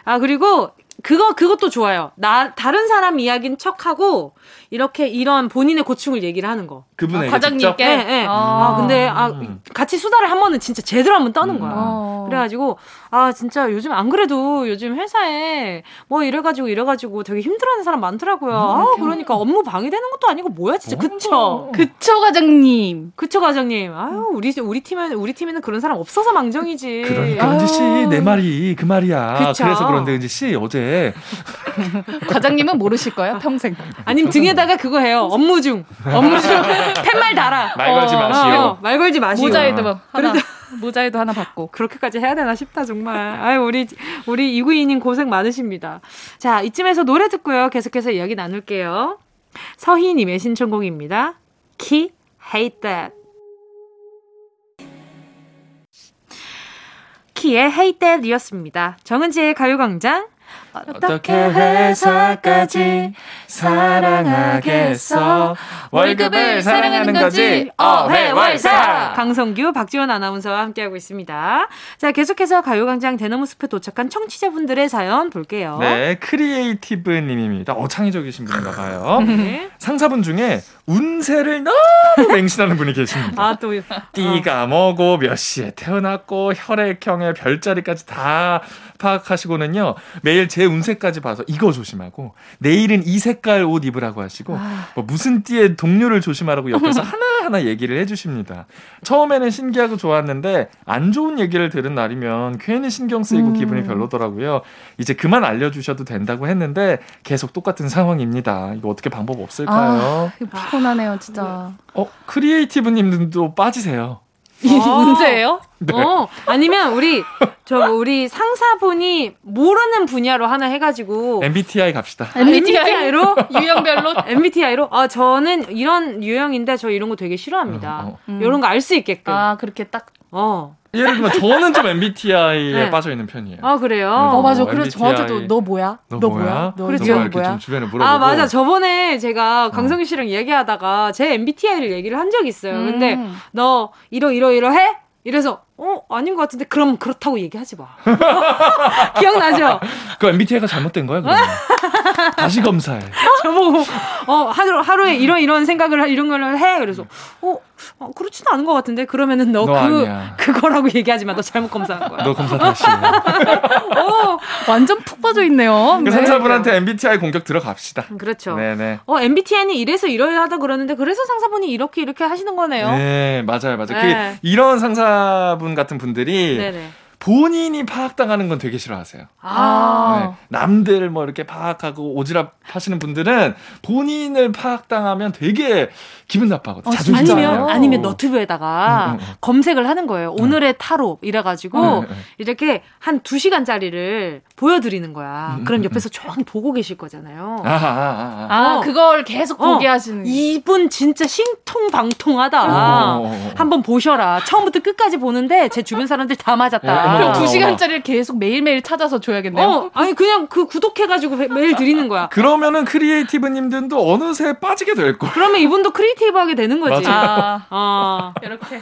아 그리고 그거 그것도 좋아요. 나 다른 사람 이야기인 척하고 이렇게 이런 본인의 고충을 얘기를 하는 거. 그분에게 아, 과장님께? 네, 네. 아. 아, 근데 아 음. 같이 수다를 한 번은 진짜 제대로 한 번 떠는 거야. 어. 그래가지고 아 진짜 요즘 안 그래도 요즘 회사에 뭐 이래가지고 이래가지고 되게 힘들어하는 사람 많더라고요. 아 그러니까 업무 방해되는 것도 아니고 뭐야 진짜 그쵸? 그쵸, 과장님. 그쵸 과장님. 아유 우리 우리 팀에 우리 팀에는 그런 사람 없어서 망정이지. 그러니까 은지 씨 내 말이 그 말이야. 그쵸. 그래서 그런데 은지 씨 어제 과장님은 모르실 거예요, 평생. 아니면 등에다가 그거 해요. 업무 중. 업무 중. 팻말 달아. 말 걸지 어, 마시오. 어, 말 걸지 마시오. 모자에도 막 하나, 모자에도 하나 받고. 그렇게까지 해야 되나 싶다 정말. 아유 우리 우리 이구이님 고생 많으십니다. 자 이쯤에서 노래 듣고요. 계속해서 이야기 나눌게요. 서희님의 신청곡입니다. 키 Hate That. 키의 Hate That이었습니다. 정은지의 가요광장. 어떻게 회사까지 사랑하겠어 월급을 사랑하는 거지 어회월사 강성규, 박지원 아나운서와 함께하고 있습니다. 자, 계속해서 가요광장 대나무 숲에 도착한 청취자분들의 사연 볼게요. 네 creative 님입니다 어 창의적이신 분인가 봐요 네. 상사분 중에 운세를 너무 맹신하는 분이 계십니다 아, 또. 띠가 뭐고 몇 시에 태어났고 혈액형의 별자리까지 다 파악하시고는요 매일 제 운세까지 봐서 이거 조심하고 내일은 이 색깔 옷 입으라고 하시고 뭐 무슨 띠의 동료를 조심하라고 옆에서 하나하나 얘기를 해주십니다. 처음에는 신기하고 좋았는데 안 좋은 얘기를 들은 날이면 괜히 신경 쓰이고 기분이 별로더라고요. 이제 그만 알려주셔도 된다고 했는데 계속 똑같은 상황입니다. 이거 어떻게 방법 없을까요? 아, 피곤하네요, 진짜. 어 크리에이티브님도 빠지세요 이 아. 문제예요? 네. 어, 아니면 우리, 저, 우리 상사분이 모르는 분야로 하나 해가지고. MBTI 갑시다 MBTI로? 유형별로? MBTI로? 아, 저는 이런 유형인데 저 이런 거 되게 싫어합니다. 어, 어. 이런 거 알 수 있게끔. 아, 그렇게 딱. 어. 예를 들면 저는 좀 MBTI에 네. 빠져 있는 편이에요. 아 그래요? 어, 맞아. MBTI. 그래서 저한테도 너 뭐야? 너, 너 뭐야? 뭐야? 너 그렇죠. 이름이 이렇게 뭐야? 좀 주변에 물어보고. 아 맞아 저번에 제가 강성규 씨랑 얘기하다가 제 MBTI를 얘기를 한 적이 있어요. 근데 음. 너 이러 이러 이러 해? 이래서 어 아닌 것 같은데 그럼 그렇다고 얘기하지 마. 기억나죠? 그 MBTI가 잘못된 거야, 그러면. 다시 검사해. 저보고 어 하루 하루에 이런 이런 생각을 하- 이런 걸 해. 그래서 어, 어 그렇지는 않은 것 같은데 그러면은 너너 그. 그거라고 얘기하지 마. 너 잘못 검사한 거야. 너 검사 다시. 어 완전 푹 빠져 있네요. 그 네. 상사분한테 MBTI 공격 들어갑시다. 그렇죠. 네네. 어 MBTI는 이래서 이러하다 그러는데 그래서 상사분이 이렇게 이렇게 하시는 거네요. 네, 맞아요, 맞아요. 네. 그 이런 상사분 같은 분들이 네네. 본인이 파악당하는 건 되게 싫어하세요. 아. 네. 남들 뭐 이렇게 파악하고 오지랖 하시는 분들은 본인을 파악당하면 되게 기분 나빠하거든요. 어, 자존심 아니면. 아니면 너튜브에다가 음, 음, 음. 검색을 하는 거예요. 오늘의 타로 이래가지고 네, 네. 이렇게 한두 시간짜리를 보여드리는 거야. 음, 그럼 음, 옆에서 조용히 보고 계실 거잖아요. 아, 아, 아, 아. 아, 어. 그걸 계속 어, 보게 하시는. 이분 진짜 신통방통하다. 어, 어, 어. 한번 보셔라. 처음부터 끝까지 보는데 제 주변 사람들 다 맞았다. 어, 그럼 어, 두 어. 시간짜리를 계속 매일매일 찾아서 줘야겠네요. 어, 아니 그냥 그 구독해가지고 매- 매일 드리는 거야. 그러면은 creative님들도 어느새 빠지게 될 걸. 그러면 이분도 creative하게 되는 거지. 아, 아, 이렇게.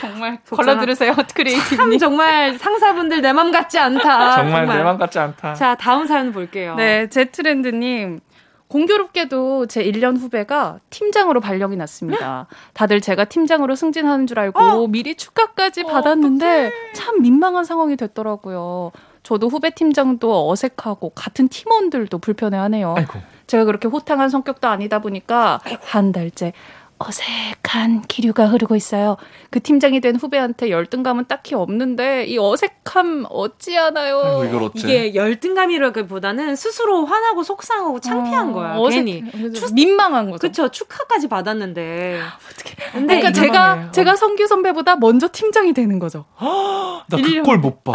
정말 걸러 들으세요, 참 creative님. 정말 상사분들 내 맘 같지 않다. 정말 내맘 같지 않다. 자, 다음 사연 볼게요. 네, 제트랜드님. 공교롭게도 제 1년 후배가 팀장으로 발령이 났습니다. 다들 제가 팀장으로 승진하는 줄 알고 어? 미리 축하까지 받았는데 참 민망한 상황이 됐더라고요. 저도 후배 팀장도 어색하고 같은 팀원들도 불편해하네요. 아이고. 제가 그렇게 호탕한 성격도 아니다 보니까 한 달째 어색한 기류가 흐르고 있어요. 그 팀장이 된 후배한테 열등감은 딱히 없는데 이 어색함 어찌하나요? 아이고? 이게 열등감이라기보다는 스스로 화나고 속상하고 창피한 거야. 어, 어색- 괜히. 그래서 민망한 거죠. 그쵸. 축하까지 받았는데. 어떻게? 근데 그러니까 제가. 제가 성규 선배보다 먼저 팀장이 되는 거죠. 나그 일년- 꼴못 봐.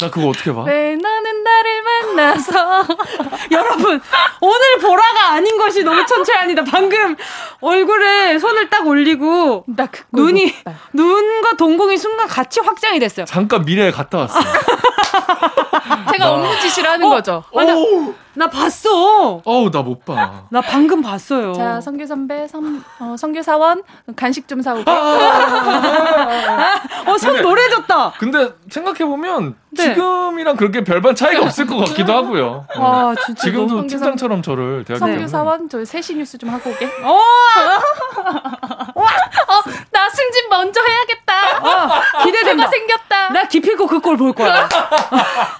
나 그거 어떻게 봐? 왜 너는 나를 만나서 여러분, 오늘 보라가 아닌 것이 너무 천천히다. 방금 얼굴에 손을 딱 올리고 나그 눈이 눈과 동공이 순간 같이 확장이 됐어요. 잠깐 미래에 갔다 왔어. 제가 업무 지시를 하는 거죠. 어우, 나 봤어. 어우, 나 못 봐. 나 방금 봤어요. 자 성규 선배 선, 어, 성규 사원 간식 좀 사오고 어, 손 근데- 노래졌다. 근데 생각해 보면 네. 지금이랑 그렇게 별반 차이가 없을 것 같기도 하고요. 어. 아, 진짜 지금도 너무 팀장처럼 저를 대하기 성규 때문에. 사원 저 세시 뉴스 좀 하고 오게. 어, 나 승진 먼저 해야겠다. 어, 기대된다. 생겼다. 나 기필코 그꼴볼 거야.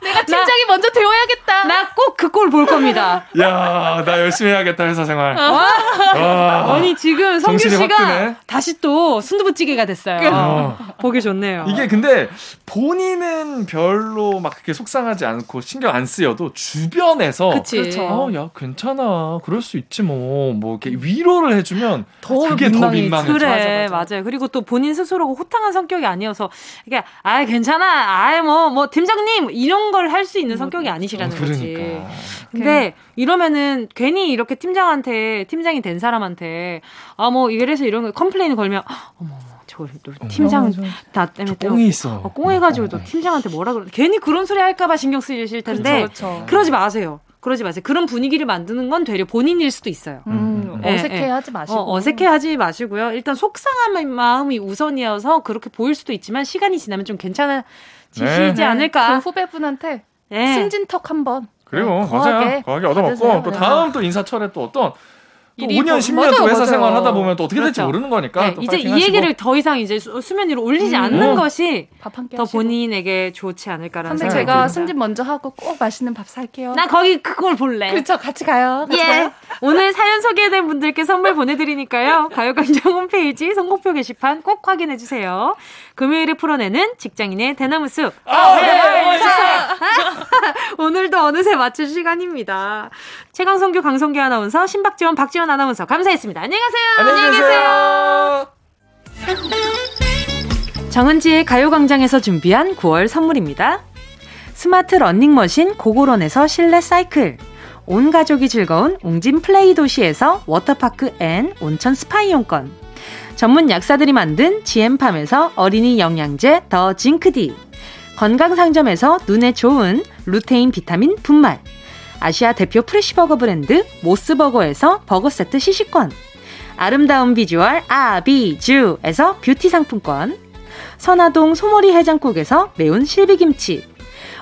내가 팀장이 먼저 되어야겠다. 나 꼭그꼴볼 겁니다. 야, 나 열심히 해야겠다, 회사 생활. 와, 와. 아니 지금 성규 씨가. 다시 또 순두부찌개가 됐어요. 어. 보기 좋네요. 이게 근데 본인은 별로 막 그렇게 속상하지 않고 신경 안 쓰여도 주변에서 그치. 그렇죠. 어, 야, 괜찮아. 그럴 수 있지 뭐. 뭐 이렇게 위로를 해 주면 더 그게 더 민망해지. 민망해져. 그래 맞아, 맞아. 맞아요. 그리고 또 본인 스스로가 호탕한 성격이 아니어서 이게 아 괜찮아, 아이 뭐뭐 팀장님 이런 걸 할 수 있는 성격이 아니시라는 어, 거지. 그러니까. 근데 이러면은 괜히 이렇게 팀장한테 팀장이 된 사람한테 아 뭐 이래서 이런 거 complain 걸면 어머 어머 저또 팀장 나 때문에 저 꽁이 있어. 어, 꽁해가지고 또 팀장한테 뭐라 그러 괜히 그런 소리 할까봐 신경 쓰이실 텐데 그렇죠. 그러지 마세요. 그러지 마세요. 그런 분위기를 만드는 건 되려 본인일 수도 있어요. 음, 예, 어색해 예. 하지 마시고. 어, 어색해하지 마시고요. 일단 속상한 마음이 우선이어서 그렇게 보일 수도 있지만 시간이 지나면 좀 괜찮아지시지 네. 않을까. 그 후배분한테 네. 승진턱 한번. 그리고 네, 맞아요. 거하게 얻어먹고 받으세요. 또 네. 다음 또 인사철에 또 어떤 또 일이 5년, 뭐- 10년 맞아요, 또 회사 맞아요. 생활 하다 보면 또 어떻게 될지 그렇죠. 모르는 거니까 네, 또 이제 이 하시고. 얘기를 더 이상 이제 수- 수면 위로 올리지 음. 않는 어. 것이 밥한끼 더. 본인에게 좋지 않을까라는 선배 생각이 제가 듭니다. 승진 먼저 하고 꼭 맛있는 밥 살게요. 나 거기 그걸 볼래. 그렇죠. 같이 가요. 같이 예. 가요. 오늘 사연 소개된 분들께 선물 보내드리니까요. 가요광장 홈페이지 선곡표 게시판 꼭 확인해주세요. 금요일에 풀어내는 직장인의 대나무 숲. 아, 네, 네, 네. 오늘도 어느새 마칠 시간입니다. 최강성규, 강성규 아나운서, 신박지원, 박지원 아나운서 감사했습니다. 안녕히 가세요. 안녕히 계세요. 정은지의 가요광장에서 준비한 9월 선물입니다. 스마트 러닝머신 고고런에서 실내 사이클. 온 가족이 즐거운 웅진 플레이 도시에서 워터파크 and 온천 스파 이용권. 전문 약사들이 만든 GM팜에서 어린이 영양제 더 징크디. 건강상점에서 눈에 좋은 루테인 비타민 분말. 아시아 대표 fresh버거 브랜드 모스버거에서 버거 세트 시식권. 아름다운 비주얼 아비주에서 뷰티 상품권. 선화동 소머리 해장국에서 매운 실비김치.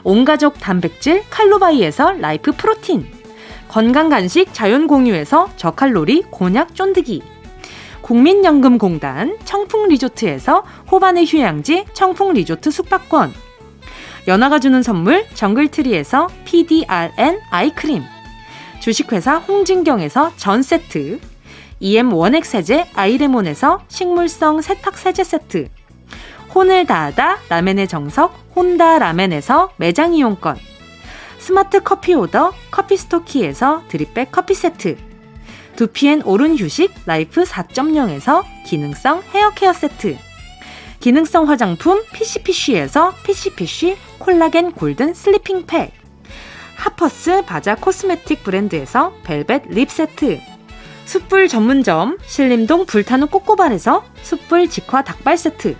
온가족 단백질 칼로바이에서 라이프 프로틴. 건강 간식 자연 공유에서 저칼로리 곤약 쫀득이. 국민연금공단 청풍 리조트에서 호반의 휴양지 청풍 리조트 숙박권. 연아가 주는 선물 정글트리에서 PDRN eye cream. 주식회사 홍진경에서 전 세트. EM 원액 세제 아이레몬에서 식물성 세탁 세제 세트. 혼을 다하다 라멘의 정석 혼다 라멘에서 매장 이용권. 스마트 커피 오더 커피스토키에서 drip bag 커피 세트. 두피엔 오른 휴식 라이프 4.0에서 기능성 헤어 케어 세트. 기능성 화장품 피시피쉬에서 피시피쉬 콜라겐 golden sleeping pack. 하퍼스 바자 cosmetic 브랜드에서 velvet lip 세트. 숯불 전문점 신림동 불타는 꼬꼬발에서 숯불 직화 닭발 세트.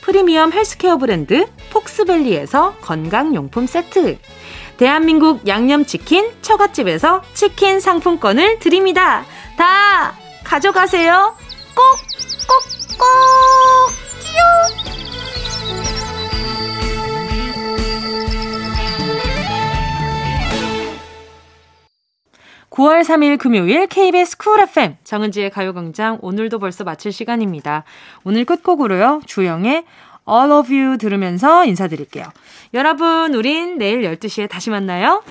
프리미엄 헬스케어 브랜드 폭스밸리에서 건강용품 세트. 대한민국 양념치킨 처갓집에서 치킨 상품권을 드립니다. 다 가져가세요. 꼭, 꼭, 꼭! 끼용! 9월 3일 금요일 KBS 쿨 FM 정은지의 가요광장 오늘도 벌써 마칠 시간입니다. 오늘 끝곡으로요. 주영의 All of You 들으면서 인사드릴게요. 여러분, 우린 내일 12시에 다시 만나요.